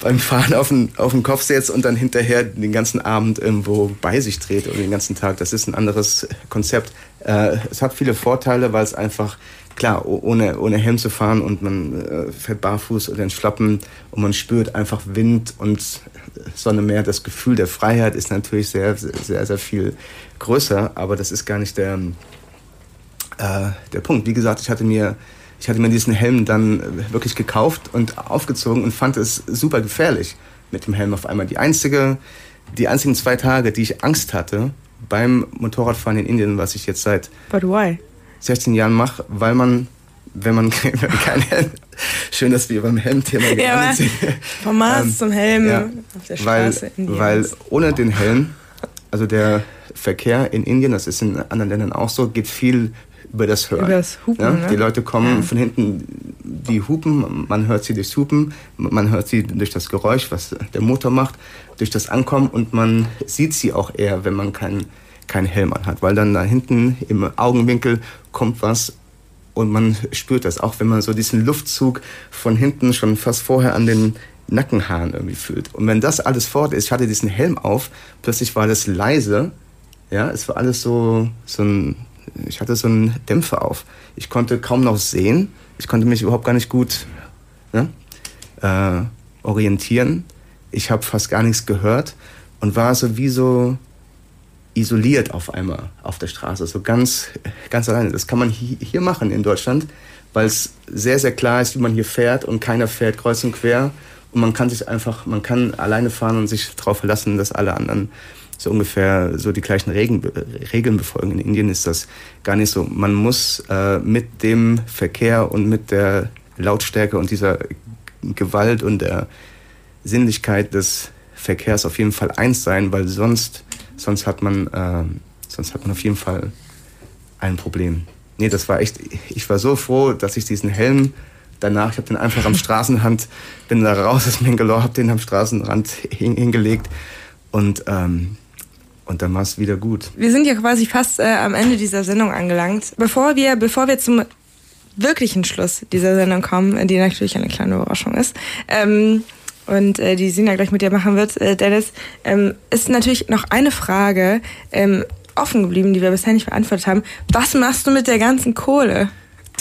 E: beim Fahren auf den, auf den Kopf setzt und dann hinterher den ganzen Abend irgendwo bei sich dreht oder den ganzen Tag. Das ist ein anderes Konzept. Äh, es hat viele Vorteile, weil es einfach, klar, oh- ohne, ohne Helm zu fahren und man äh, fährt barfuß oder in Schlappen und man spürt einfach Wind und Sonne mehr. Das Gefühl der Freiheit ist natürlich sehr, sehr, sehr viel größer, aber das ist gar nicht der, äh, der Punkt. Wie gesagt, ich hatte mir, ich hatte mir diesen Helm dann äh, wirklich gekauft und aufgezogen und fand es super gefährlich mit dem Helm auf einmal. Die einzige, die einzigen zwei Tage, die ich Angst hatte beim Motorradfahren in Indien, was ich jetzt seit
F: But why?
E: 16 Jahren mache, weil man, wenn man, <laughs> keinen Helm, schön, dass wir beim Helmthema
F: Ja,
E: gelandet
F: aber
E: sind. <laughs>
F: vom Mars
E: Ähm,
F: zum Helm
E: Ja,
F: auf der
E: weil,
F: Straße Indiens.
E: weil ohne den Helm, also der Verkehr in Indien, das ist in anderen Ländern auch so, geht viel über das Hören.
F: Über das Hupen,
E: Ja,
F: ne?
E: Die Leute kommen
F: Ja.
E: von hinten, die hupen, man hört sie durchs Hupen, man hört sie durch das Geräusch, was der Motor macht, durch das Ankommen und man sieht sie auch eher, wenn man keinen keinen Helm anhat, weil dann da hinten im Augenwinkel kommt was und man spürt das, auch wenn man so diesen Luftzug von hinten schon fast vorher an den Nackenhaaren irgendwie fühlt. Und wenn das alles fort ist, ich hatte diesen Helm auf, plötzlich war das leise, ja, es war alles so, so ein, ich hatte so einen Dämpfer auf. Ich konnte kaum noch sehen, ich konnte mich überhaupt gar nicht gut ne, äh, orientieren. Ich habe fast gar nichts gehört und war so wie so isoliert auf einmal auf der Straße, so ganz, ganz alleine. Das kann man hi- hier machen in Deutschland, weil es sehr, sehr klar ist, wie man hier fährt und keiner fährt kreuz und quer und man kann sich einfach, man kann alleine fahren und sich darauf verlassen, dass alle anderen so ungefähr so die gleichen Regeln, Regeln befolgen. In Indien ist das gar nicht so. Man muss äh, mit dem Verkehr und mit der Lautstärke und dieser Gewalt und der Sinnlichkeit des Verkehrs auf jeden Fall eins sein, weil sonst, sonst, hat, man, äh, sonst hat man auf jeden Fall ein Problem. nee, das war echt, ich war so froh, dass ich diesen Helm danach, ich habe den einfach am <laughs> Straßenrand, bin da raus aus Mangalore, habe den am Straßenrand hin, hingelegt und, ähm, und dann war es wieder gut.
F: Wir sind ja quasi fast äh, am Ende dieser Sendung angelangt. Bevor wir, bevor wir zum wirklichen Schluss dieser Sendung kommen, die natürlich eine kleine Überraschung ist, ähm, und äh, die Sina gleich mit dir machen wird, äh, Dennis, ähm, ist natürlich noch eine Frage ähm, offen geblieben, die wir bisher nicht beantwortet haben. Was machst du mit der ganzen Kohle?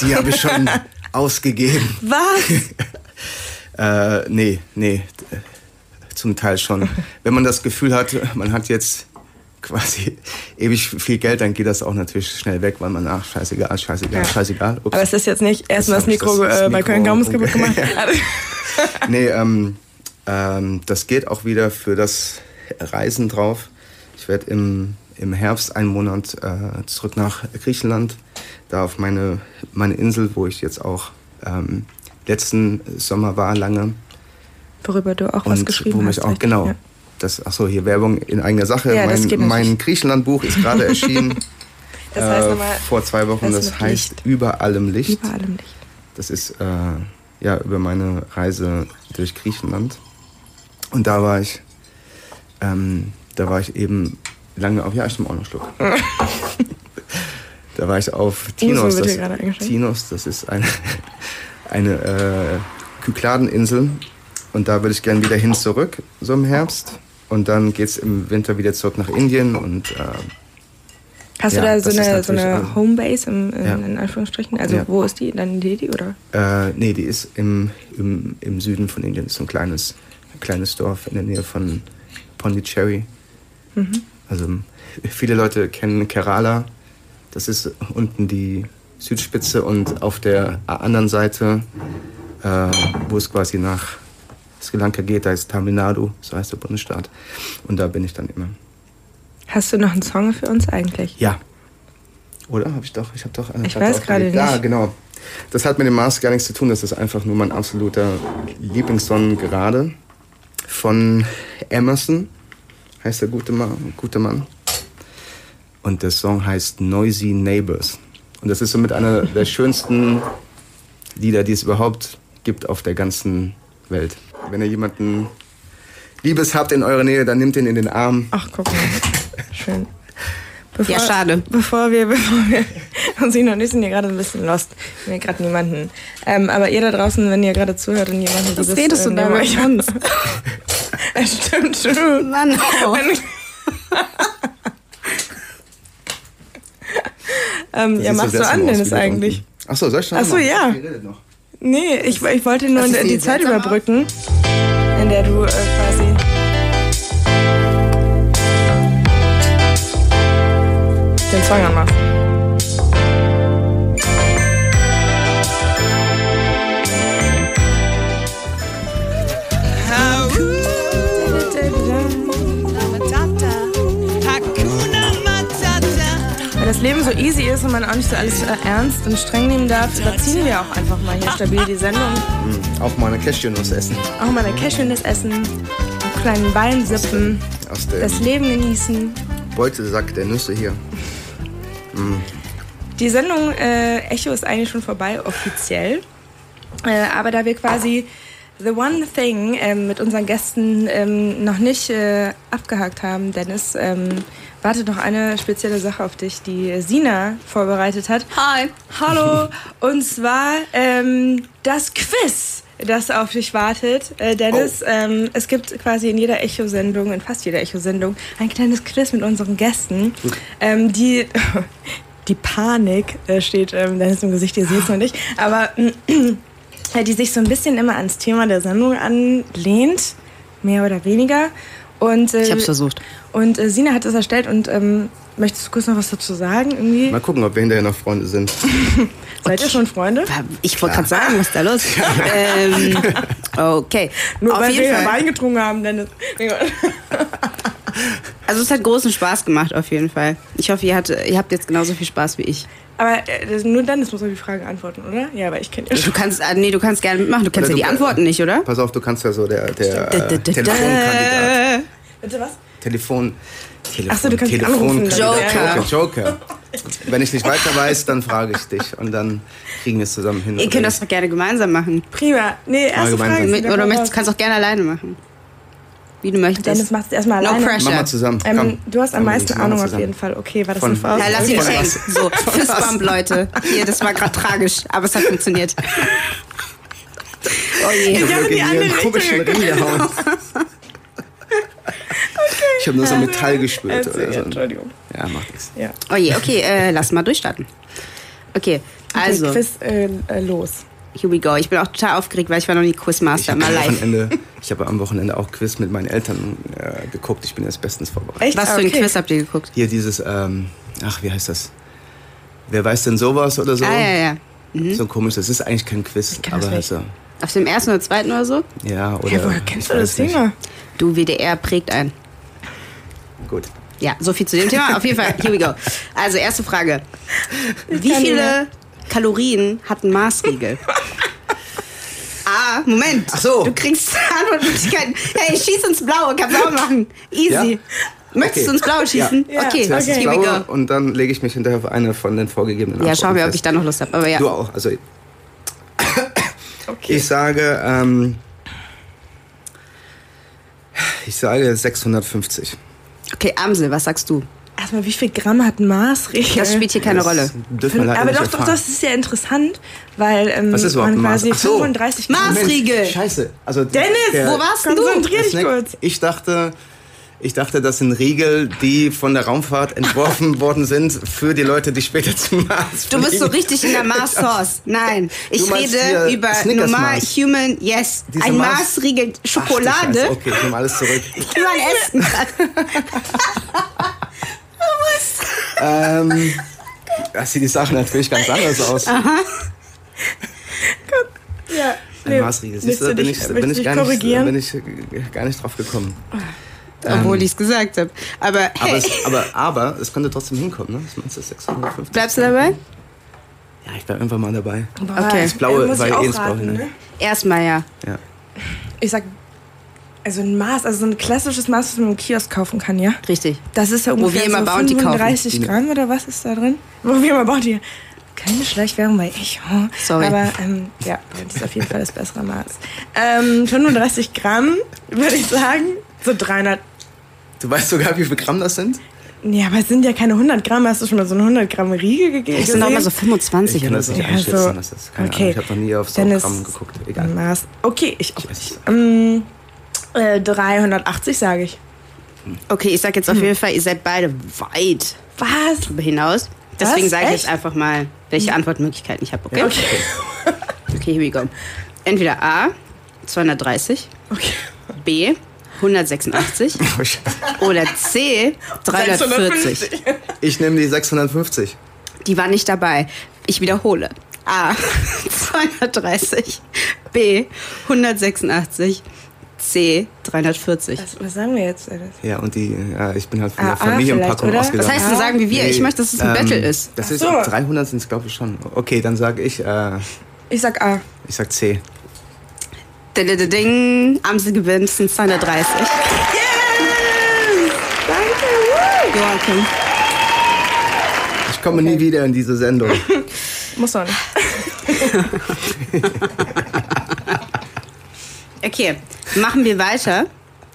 E: Die habe ich schon <laughs> ausgegeben.
F: Was? <laughs>
E: Äh, nee, nee, äh, zum Teil schon. Wenn man das Gefühl hat, man hat jetzt quasi ewig viel Geld, dann geht das auch natürlich schnell weg, weil man, ach, scheißegal, scheißegal,
F: Ja.
E: scheißegal. Ups.
F: Aber es ist jetzt nicht erstmal das Mikro,
E: das-
F: äh, bei Köln Gaumus
E: Mikro
F: kaputt gemacht. <laughs>
E: nee, ähm, ähm, das geht auch wieder für das Reisen drauf. Ich werde im, im Herbst einen Monat äh, zurück nach Griechenland, da auf meine, meine Insel, wo ich jetzt auch ähm, letzten Sommer war lange.
F: Worüber du auch was
E: Und
F: geschrieben
E: wo mich
F: hast.
E: auch,
F: richtig?
E: genau.
F: Ja.
E: Das, ach so, hier Werbung in eigener Sache.
F: Ja,
E: mein mein. Griechenland-Buch ist gerade erschienen. <laughs> <laughs>
F: Das heißt
E: äh,
F: nochmal,
E: vor zwei Wochen. Das heißt
F: Licht?
E: Über allem Licht.
F: über allem Licht.
E: Das ist äh, ja über meine Reise durch Griechenland. Und da war ich, ähm, da war ich eben lange auf, ja, ich nehme auch noch einen Schluck. <laughs> da war ich auf Tinos. Das. Tinos, das ist eine, eine äh, Kykladeninsel. Und da würde ich gerne wieder hin zurück, so im Herbst. Und dann geht's im Winter wieder zurück nach Indien und äh,
F: Hast
E: Ja,
F: du da so eine, so eine. Homebase im, in,
E: Ja.
F: in Anführungsstrichen? Also
E: Ja.
F: wo ist die? Dann Delhi oder?
E: Äh, nee, die ist im, im, im Süden von Indien. Das ist so ein kleines, kleines Dorf in der Nähe von Pondicherry. Also viele Leute kennen Kerala. Das ist unten die Südspitze und auf der anderen Seite, äh, wo es quasi nach Sri Lanka geht, da ist Tamil Nadu, so heißt der Bundesstaat. Und da bin ich dann immer.
F: Hast du noch einen Song für uns eigentlich?
E: Ja. Oder? Habe ich doch. Ich habe doch. äh,
F: Ich weiß gerade
E: Ja,
F: nicht.
E: genau. Das hat mit dem Mars gar nichts zu tun. Das ist einfach nur mein absoluter Lieblingssong gerade. Von Emerson heißt der gute Mann. Gute Mann. Und der Song heißt Noisy Neighbors. Und das ist so mit einer der <laughs> schönsten Lieder, die es überhaupt gibt auf der ganzen Welt. Wenn ihr jemanden Liebes habt in eurer Nähe, dann nehmt ihn in den Arm.
F: Ach, guck mal. Schön.
C: Ja, schade.
F: Bevor wir, <laughs> bevor wir und Sie noch nicht sind hier gerade ein bisschen lost. Wir haben hier gerade niemanden. Ähm, aber ihr da draußen, wenn ihr gerade zuhört und jemanden
C: Was
F: Liebes,
C: redest du
F: äh,
C: da
F: neben
C: mit
F: euch
C: uns? <laughs>
F: Es stimmt schon.
C: Mann, oh. <laughs>
F: Ähm,
E: Das
F: ja, machst du
E: seltsam
F: an, Dennis
E: da
F: eigentlich?
E: unten. Ach so, soll ich schon
F: Ach so,
E: machen?
F: ja.
E: Ihr redet noch.
F: Nee, ich, ich wollte nur
C: sieht
F: die Zeit überbrücken, in der du äh, quasi. den Song anmachst. Das Leben so easy ist und man auch nicht so alles äh, ernst und streng nehmen darf, überziehen wir auch einfach mal hier stabil die Sendung.
E: Auch mal eine Cashewnuss essen.
F: Auch mal eine Cashewnuss essen, einen kleinen Wein sippen,
E: Aus dem
F: das Leben genießen.
E: Beutelsack der Nüsse hier.
F: Die Sendung äh, Echo ist eigentlich schon vorbei, offiziell. Äh, aber da wir quasi The One Thing ähm, mit unseren Gästen ähm, noch nicht äh, abgehakt haben, Dennis, wartet noch eine spezielle Sache auf dich, die Sina vorbereitet hat.
C: Hi.
F: Hallo, <laughs> und zwar ähm, das Quiz, das auf dich wartet. Äh, Dennis, ähm, es gibt quasi in jeder Echo-Sendung, in fast jeder Echo-Sendung, ein kleines Quiz mit unseren Gästen. Ähm, die, <laughs> die Panik äh, steht ähm, Dennis im Gesicht, ihr seht es noch nicht, aber äh, <clears throat> die sich so ein bisschen immer ans Thema der Sendung anlehnt, mehr oder weniger. Und, äh,
C: Ich hab's versucht.
F: Und äh, Sina hat es erstellt und ähm, möchtest du kurz noch was dazu sagen? Irgendwie?
E: Mal gucken, ob wir hinterher noch Freunde sind. <laughs>
F: Seid ihr schon Freunde?
C: Ich wollte gerade sagen, was ist da los? <laughs> ähm, okay.
F: Nur
C: Auf
F: weil
C: jeden
F: wir
C: Fall.
F: Wein getrunken haben, Dennis. <laughs>
C: Also es hat großen Spaß gemacht, auf jeden Fall. Ich hoffe, ihr, hat, ihr habt jetzt genauso viel Spaß wie ich.
F: Aber äh, das- nur Dennis muss auf die Frage antworten, oder? Ja, aber ich kenne ja
C: Du
F: schon.
C: kannst, ah, nee, du kannst gerne mitmachen. Du kennst
E: Oder
C: ja die Antworten nicht, oder?
E: Pass auf, du kannst ja so der, der äh,
C: da, da.
E: Telefonkandidat.
F: Bitte was?
E: Telefon. Telefon
F: Ach so, du kannst anrufen.
C: Joker.
E: Joker. Joker. wenn ich nicht weiter weiß, dann frage ich dich und dann kriegen wir es zusammen hin.
C: Ihr könnt das doch gerne gemeinsam machen.
F: Prima. Nee, erste. Frage.
C: Mit, oder möchtest, kannst auch gerne alleine machen. Wie du möchtest.
F: Dennis macht es erstmal
C: No
F: alleine.
C: pressure.
E: Mach mal zusammen.
F: Ähm,
E: Komm.
F: du hast am meisten Ahnung auf jeden Fall. Okay, war das
E: Von-
F: eine Faust?
C: Ja, lass ihn hängen. So, Fistbump, Leute. Hier, das war gerade tragisch, aber es hat funktioniert. Oh je.
F: Ich habe die andere Richtung
E: komischen Ring gehauen. Ich habe nur so <laughs> Metall gespürt.
F: Erzähl,
E: Oder so.
F: Entschuldigung.
E: Ja, macht nichts.
F: Ja.
C: Oh je, okay, äh, lass mal durchstarten. Okay, also,
F: Okay, Quiz äh, äh, los.
C: here we go. Ich bin auch total aufgeregt, weil ich war noch nie Quizmaster, mal live.
E: Wochenende, ich habe am Wochenende auch Quiz mit meinen Eltern äh, geguckt. Ich bin jetzt bestens vorbereitet.
F: Echt?
C: Was für ein
F: okay.
C: Quiz habt ihr geguckt?
E: Hier dieses, ähm, ach, wie heißt das? Wer weiß denn sowas oder so?
C: Ah, ja, ja.
E: So komisch, das ist eigentlich kein Quiz,
F: das
E: aber
F: nicht.
E: so.
C: Auf dem ersten oder zweiten oder so?
E: Ja, oder.
F: Ja, woher kennst du das. Thema?
C: Du, WDR prägt ein.
E: Gut.
C: Ja, so viel zu dem Thema. Auf jeden Fall, here we go. Also, erste Frage. Wie
F: kann
C: viele Kalorien hat ein Maßriegel? A, Moment.
E: Ach so.
C: Du kriegst Antwortmöglichkeiten. Hey, schieß ins Blaue, kannst du auch machen. Easy.
E: Ja?
C: Möchtest
E: Okay.
C: du ins Blaue schießen?
F: Ja.
C: Okay,
E: Zuerst
F: Okay.
C: we
E: Blaue und dann lege ich mich hinterher auf eine von den vorgegebenen
C: Ja, schauen wir, ob
E: Antworten
C: ich da noch Lust habe. Aber ja.
E: fest. Du auch. Also,
F: Okay.
E: ich sage, ähm, ich sage 650.
C: Okay, Amsel, was sagst du?
F: Erstmal, wie viel Gramm hat ein Maßriegel?
C: Das spielt hier keine
E: Das
C: Rolle.
E: Dürfen wir leider
F: Aber doch, doch,
E: erfahren.
F: das ist ja interessant, weil ähm,
E: Was ist
F: man
E: Maß?
F: quasi
E: so.
F: 35 Gramm...
C: Maß-.
E: Moment, Scheiße. Also
F: Dennis,
E: der,
C: wo warst denn du?
F: Konzentrier dich
E: Snack,
F: kurz.
E: Ich dachte, ich dachte, das sind Riegel, die von der Raumfahrt entworfen <laughs> worden sind für die Leute, die später zum Mars
C: Du bist so
E: fliegen.
C: richtig in der Mars Sauce. Nein, ich rede über normal human, yes.
E: Diese
C: ein
E: Mars-
C: Maßriegel
E: Ach, du
C: Schokolade.
E: Scheiße. Okay, ich nehme alles zurück. <laughs>
C: Die man essen kann. <laughs>
E: ähm, das sieht die Sache natürlich ganz anders aus.
F: Ja,
E: Ein Maßriegel. Siehst du, da bin ich, da bin ich, gar nicht, da bin ich gar nicht drauf gekommen.
C: Obwohl ich es gesagt habe. Aber
E: Aber,
C: hey,
E: es, aber, aber es könnte trotzdem hinkommen, ne? Was meinst du, 650?
C: bleibst du dabei?
E: Ja, ich bleib einfach mal dabei.
C: Okay.
E: Das Blaue
F: muss
E: war eh ins Blaue hinein.
F: ne?
C: Erstmal ja.
E: Ja.
F: Ich sag, also ein Maß, also so ein klassisches Maß, das man im Kiosk kaufen kann, ja?
C: Richtig.
F: Das ist ja
C: Wo
F: ungefähr
C: wir immer
F: so
C: Bounty kaufen.
F: 35 Gramm oder was ist da drin? Wo wir immer Bounty. Keine Schleichwerbung bei Echo.
C: Sorry.
F: Aber ähm, ja, das ist auf jeden Fall das bessere Maß. Ähm, 35 Gramm, würde ich sagen. So 300.
E: Du weißt sogar, wie viel Gramm das sind?
F: Ja, aber es sind ja keine 100 Gramm. Hast du schon mal so eine 100 Gramm Riegel gegeben?
C: Das sind auch mal so 25
E: Ich kann
C: oder
E: das
C: so.
E: nicht
F: Ja,
E: einschätzen.
F: so.
E: Das ist keine
F: Okay.
E: Ahnung. Ich habe noch nie auf so
F: Dennis-
E: Gramm geguckt. Egal.
F: Maß. Okay, ich nicht.
E: es.
F: Ähm, äh, 380 sage ich.
C: Okay, ich sag jetzt auf jeden Fall, ihr seid beide weit
F: Was?
C: darüber hinaus. Deswegen sage ich jetzt einfach mal, welche Antwortmöglichkeiten ich habe, okay?
F: Okay.
C: Okay, here we go. Entweder A, 230,
F: Okay.
C: B, 186
E: Oh, Scheiße.
C: oder C, 340.
E: Ich nehme die 650.
C: Die war nicht dabei. Ich wiederhole. A, 230, B, 186, C, 340.
F: Was, was sagen wir jetzt? Dennis?
E: Ja, und die, ja, ich bin halt von
F: Ah,
E: der
F: ah,
E: Familienpackung
F: oder?
E: ausgegangen.
C: Was heißt denn sagen wie wir? Ich möchte, dass es ein
E: ähm,
C: Battle ist.
E: Das ist
F: so.
E: 300 sind es, glaube ich, schon. Okay, dann sage ich, äh,
F: Ich sag A.
E: ich sag C.
C: Ding, Amsel gewinnt, es sind 230.
F: Danke. Woo.
C: You're welcome.
E: Ich komme nie wieder in diese Sendung. <laughs>
F: Muss nicht. <laughs>
C: Okay, machen wir weiter.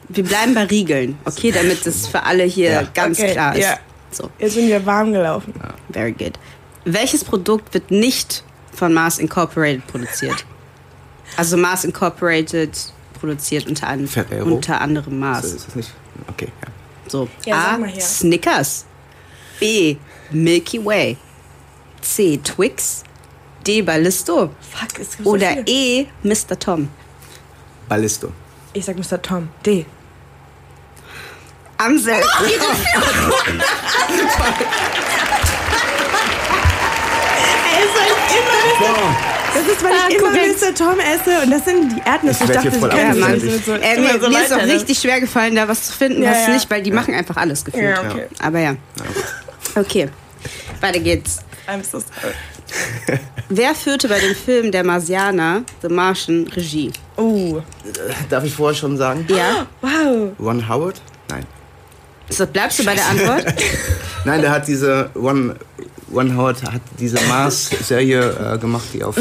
C: Wir bleiben bei Riegeln, okay, damit es für alle hier
E: Ja.
C: ganz
F: Okay,
C: klar ist.
F: ja.
C: So,
F: Jetzt sind wir warm gelaufen.
C: very good. Welches Produkt wird nicht von Mars Incorporated produziert? Also Mars Incorporated produziert unter, an,
E: Ferrero?
C: unter anderem
E: So,
C: Mars.
E: ist das nicht? Okay, ja.
C: So,
F: Ja,
C: A. Snickers. B. Milky Way. C. Twix. D. Ballisto.
F: Fuck, es gibt so
C: Oder
F: viele.
C: E. Mr. Tom.
E: Ballisto.
F: Ich sag Mr. Tom. D.
C: Amsel. <laughs> <laughs>
F: Das ist, weil
C: Ah,
F: ich immer
C: korrekt.
F: Mr. Tom esse und das sind die Erdnüsse.
E: Ich hier
F: dachte,
E: voll
F: sie können
C: Ja,
F: das
E: abgefertigt.
F: so-
C: Äh,
F: immer
C: mir,
F: so
C: mir ist auch richtig schwer gefallen, da was zu finden,
F: Ja,
C: was
F: ja.
C: nicht, weil die machen einfach alles gefühlt.
F: Ja, okay.
C: Aber ja. Okay, weiter geht's.
F: I'm so sorry.
C: Wer führte bei dem Film Der Marsianer, The Martian, Regie?
F: Oh,
E: Darf ich vorher schon sagen?
C: Ja?
F: wow.
E: Ron Howard? Nein.
C: So, bleibst du bei der Antwort? <laughs>
E: Nein, der hat diese One One Howard hat diese Mars-Serie äh, gemacht, die auf <clears throat>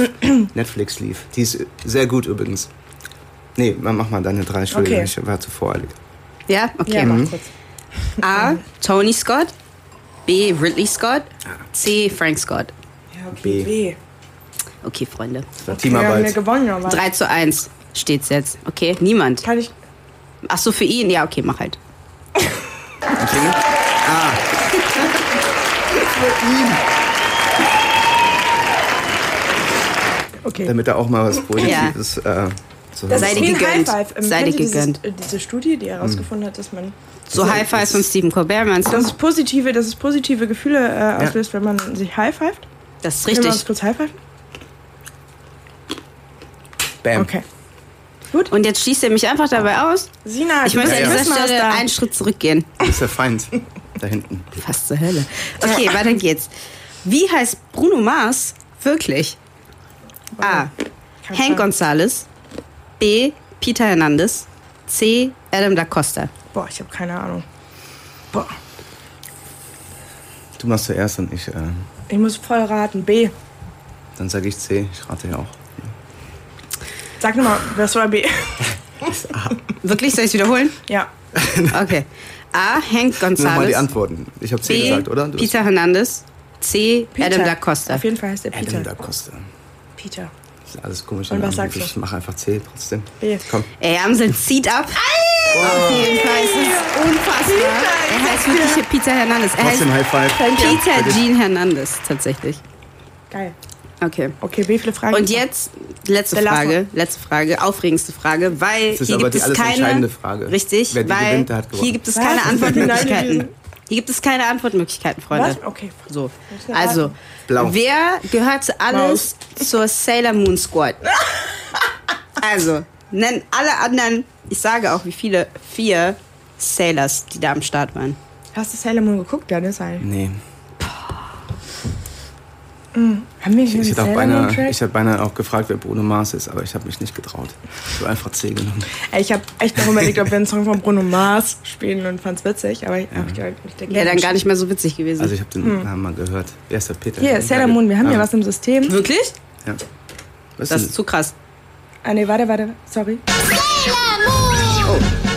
E: Netflix lief. Die ist sehr gut übrigens. Nee, mach mal deine drei, Entschuldigung,
F: Okay.
E: ich war zu voreilig.
C: Ja, okay.
F: Ja, mach kurz.
C: A. Tony Scott. B. Ridley Scott. C. Frank Scott.
F: Ja,
E: B.
F: okay, B.
C: Okay, Freunde.
E: Das war
F: Wir haben ja
E: Teamarbeit.
F: gewonnen, aber
C: 3 zu 1 steht's jetzt. Okay, niemand.
F: kann ich.
C: Ach so, für ihn? Ja, okay, mach halt.
E: Ein <laughs> Klingel? Ah,
F: Okay.
E: damit er auch mal was Positives äh, zu
F: Das ist ein
C: gegönnt.
F: High Five.
C: Sei dir gegönnt.
F: äh, Diese Studie, die herausgefunden hat, dass man
C: So High Fives von Stephen Colbert, meinst du?
F: dass es positive, dass es positive Gefühle äh, auslöst, wenn man sich high fived.
C: Das ist
F: Können wir uns
C: richtig.
F: kurz high fiven?
E: Bam.
F: Okay.
C: Und jetzt schießt er mich einfach dabei aus.
F: Sina,
C: Ich
F: du
C: möchte
F: bist
C: an dieser Stelle einen Schritt zurückgehen.
E: Das ist der Feind. <laughs> Da hinten.
C: Fast zur Hölle. Okay, weiter geht's. Wie heißt Bruno Mars wirklich? A. Hank. Gonzalez. B. Peter Hernandez. C. Adam da Costa.
F: Boah, ich habe keine Ahnung. Boah,
E: Du machst zuerst und ich, äh,
F: ich muss voll raten. B.
E: dann sage ich C. Ich rate ja auch.
F: Sag nochmal, was war B? <laughs>
C: Wirklich? Soll ich wiederholen?
F: ja.
C: Okay. A. Hank
E: Nochmal die
C: Gonzalez.
E: Antworten. Ich habe C
C: B.
E: gesagt, oder? Du
C: Peter Hernandez. C.
F: Peter.
C: Adam da Costa.
F: Auf jeden Fall heißt der Peter.
E: Adam da Costa.
F: Peter.
E: Das ist alles komisch.
F: Und was sagst du?
E: Ich mache einfach C trotzdem.
F: B.
E: Komm.
C: Ey, Amsel zieht ab. Auf jeden Fall. Es ist unfassbar. Er heißt wirklich Peter Hernandez. Er heißt
E: Trotzdem High Five.
C: Peter Jean Hernandez tatsächlich.
F: Geil.
C: Okay.
F: Okay, wie viele Fragen?
C: Und jetzt letzte Frage, letzte Frage, aufregendste Frage, weil
E: Das ist
C: hier
E: aber
C: gibt
E: die
C: es
E: alles
C: keine
E: entscheidende Frage.
C: Richtig,
E: Wer die
C: weil
E: gewinnt, der hat gewonnen.
C: hier gibt es
F: Was?
C: keine Antwortmöglichkeiten. Hier gibt es keine Antwortmöglichkeiten, Freunde.
F: Was? Okay.
C: So. Also?
E: Blau.
C: wer gehört alles zur Sailor Moon Squad? <laughs> Also, nenn alle anderen, ich sage auch wie viele, vier Sailors, die da am Start waren.
F: Hast du Sailor Moon geguckt, Dennis? Haben
E: Nee.
F: wir hier
E: Ich
F: einen
E: hätte beinahe, ich hätte beinahe auch gefragt, wer Bruno Mars ist, aber ich habe mich nicht getraut. Ich habe einfach C genommen.
F: Ey, Ich habe echt noch überlegt, ob wir einen Song von Bruno Mars spielen und fand's witzig, aber ich hab gedacht, ich
C: Wäre dann gar nicht mehr so witzig gewesen.
E: Also ich habe den Namen mal gehört. Wer ist der Peter?
F: Hier, Sailor Moon, wir haben hier
E: Ah,
F: was im System.
C: Wirklich?
E: Ja. Was
C: Das
E: ist
C: ist zu krass.
F: Ah, nee, warte, warte, sorry.
B: Sailor Moon! Und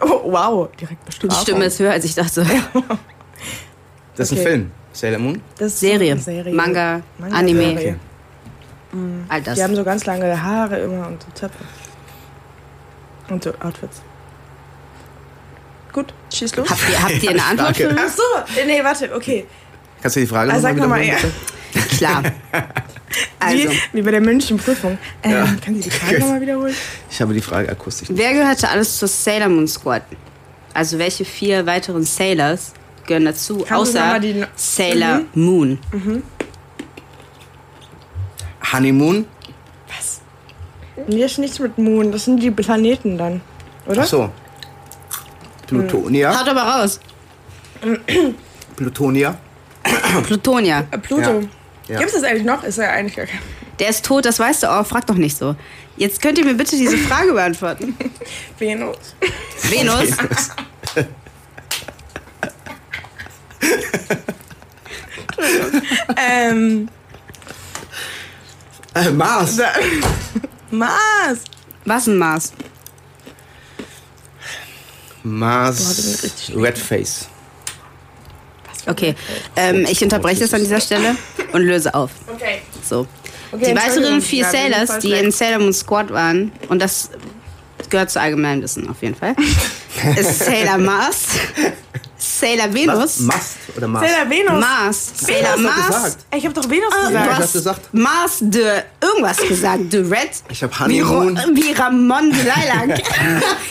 F: Oh, wow, direkt bestimmt.
C: Die Stimme ist höher, als ich dachte.
E: das ist ein
F: okay.
E: Film. Sailor Moon?
F: Das ist
C: Serie.
F: eine Serie.
C: Manga,
F: Manga-
C: Anime.
F: Serie.
C: All das.
F: Die haben so ganz lange Haare immer und so Zöpfe. Und so Outfits. Gut, schieß los.
C: Habt ihr, habt ihr eine Antwort für mich?
F: Ach so, nee, warte, okay.
E: Kannst du die Frage mal
F: nochmal,
E: wiederholen,
F: ja.
C: Klar. <laughs> Also,
F: Wie, wie bei der Münchenprüfung. Ähm,
E: Ja.
F: Kann sie die Frage nochmal wiederholen?
E: Ich habe die Frage akustisch nicht.
C: wer gehörte alles zur Sailor Moon Squad? Also welche vier weiteren Sailors gehören dazu,
F: Kannst du
C: außer
F: die-
C: Sailor Moon?
E: Honeymoon?
F: Nee, ist nichts mit Moon, das sind die Planeten dann. Oder?
E: Ach so. Plutonia?
C: Haut aber raus.
E: Plutonia?
C: Plutonia.
F: Äh, Pluto.
E: Ja.
F: Gibt es das eigentlich noch? Ist er eigentlich gar kein.
C: Der ist tot, das weißt du auch. Frag doch nicht so. Jetzt könnt ihr mir bitte diese Frage beantworten. <laughs>
F: Venus.
C: Venus. <laughs>
F: ähm,
E: Äh, Mars! <laughs>
F: Mars.
C: Was ein Mars?
E: Mars. Redface.
C: Okay, ähm, ich unterbreche das an dieser Stelle und löse auf.
F: Okay.
C: So.
F: Okay,
C: die weiteren vier
F: Ja,
C: Sailors, die in Sailor Moon Squad waren, und das gehört zu allgemeinem Wissen auf jeden Fall, <laughs> ist Sailor Mars, Sailor Venus,
E: Mast oder Mars?
F: Sailor Venus.
C: Mars, Sailor
E: du.
F: Ey, Ich hab doch Venus
C: du
E: Ja,
F: gesagt.
E: hab
C: hast
E: gesagt.
C: Mars de irgendwas gesagt, de Red,
E: Ich habe Honeymoon.
C: wie Ramon de Lilac.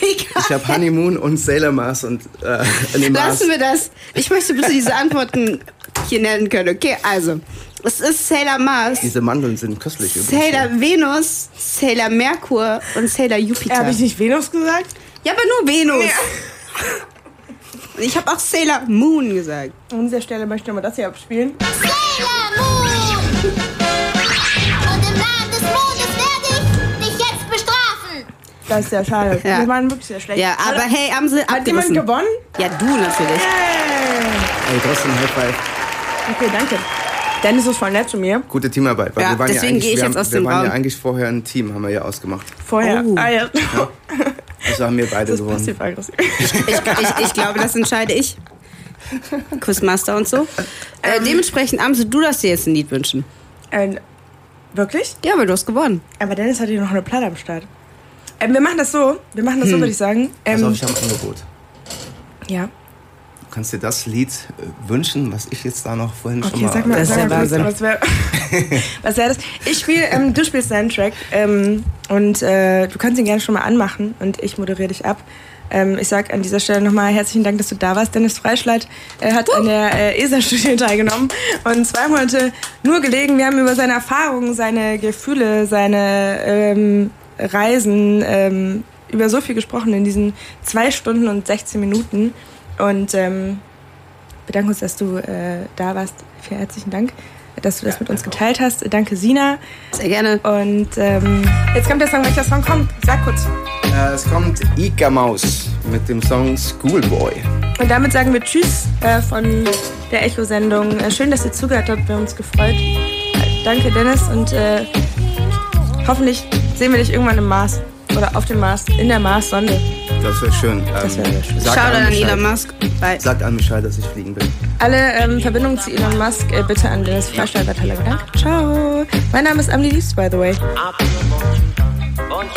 C: <laughs>
E: Ich habe Honeymoon und Sailor Mars und äh, nee, Mars.
C: Lassen wir das. Ich möchte bitte diese Antworten hier nennen können, okay? Also, es ist Sailor Mars,
E: Diese Mandeln sind köstlich übrigens.
C: Sailor Venus, Sailor Merkur und Sailor Jupiter.
F: Habe ich nicht Venus gesagt?
C: Ja, aber nur Venus. <laughs> Ich habe auch Sailor Moon gesagt.
F: An dieser Stelle möchte ich nochmal das hier abspielen.
B: Sailor Moon! Und im Namen des Mondes werde ich dich jetzt bestrafen!
F: Das ist sehr schade.
C: Ja.
F: Wir waren wirklich sehr schlecht.
C: Ja, aber
F: Hat-
C: hey, Amsel,
F: Hat jemand gewonnen?
C: Ja, du natürlich.
E: Ey, trotzdem High Five.
F: Okay, danke. Dennis ist voll nett zu mir.
E: Gute Teamarbeit. Weil
C: Ja,
E: wir waren
C: deswegen
E: ja eigentlich,
C: gehe ich
E: wir
C: jetzt
E: haben,
C: aus
E: wir
C: dem
E: waren
C: Raum.
E: ja eigentlich vorher ein Team, haben wir ja ausgemacht.
F: Vorher.
C: Oh.
F: Ah, ja. <laughs>
E: Also haben wir beide
F: Das
E: gewonnen.
C: Ich, ich, ich glaube, das entscheide ich. Quizmaster und so. Äh, dementsprechend, Amsel, du darfst dir jetzt ein Lied wünschen.
F: Ähm, wirklich?
C: Ja, aber du hast gewonnen.
F: Aber Dennis hat hier noch eine Platte am Start. Ähm, wir machen das so. Wir machen das so, würde ich sagen.
E: Pass auf,
F: Ähm,
E: ich habe ein Angebot.
F: ja.
E: Du kannst dir das Lied äh, wünschen, was ich jetzt da noch vorhin schon
F: Okay,
E: mal...
F: sag mal,
C: Das
F: sag mal was wäre <laughs> was wär das? Ich spiele, ähm, du spielst deinen Track ähm, und äh, du kannst ihn gerne schon mal anmachen und ich moderiere dich ab. Ähm, ich sag an dieser Stelle nochmal herzlichen Dank, dass du da warst. Dennis Freischleit äh, hat an der äh, ESA-Studie <laughs> teilgenommen und zwei Monate nur gelegen. Wir haben über seine Erfahrungen, seine Gefühle, seine ähm, Reisen, ähm, über so viel gesprochen in diesen zwei Stunden und 16 Minuten. Und ähm, bedanken uns, dass du äh, da warst. Vielen herzlichen Dank, dass du das mit uns geteilt hast. Danke, Sina.
C: Sehr gerne.
F: Und ähm, jetzt kommt der Song, welcher Song kommt? Sag kurz.
E: Äh, es kommt Ika Maus mit dem Song Schoolboy.
F: Und damit sagen wir Tschüss äh, von der Echo-Sendung. Äh, schön, dass ihr zugehört habt. Wir haben uns gefreut. Äh, danke, Dennis. Und äh, hoffentlich sehen wir dich irgendwann im Mars. Oder auf dem Mars, in der Mars-Sonde.
E: Das wäre schön. Ähm,
F: Das wär sehr schön.
E: allen
C: an
E: Bescheid.
C: Elon Musk. Bye.
E: Sagt an Bescheid, dass ich fliegen bin.
F: Alle ähm, Verbindungen zu Elon Musk äh, bitte an Dennis Freistadt weiterleiten. Danke. Ciao. Mein Name ist Amelie Liebst, by the way.
G: Born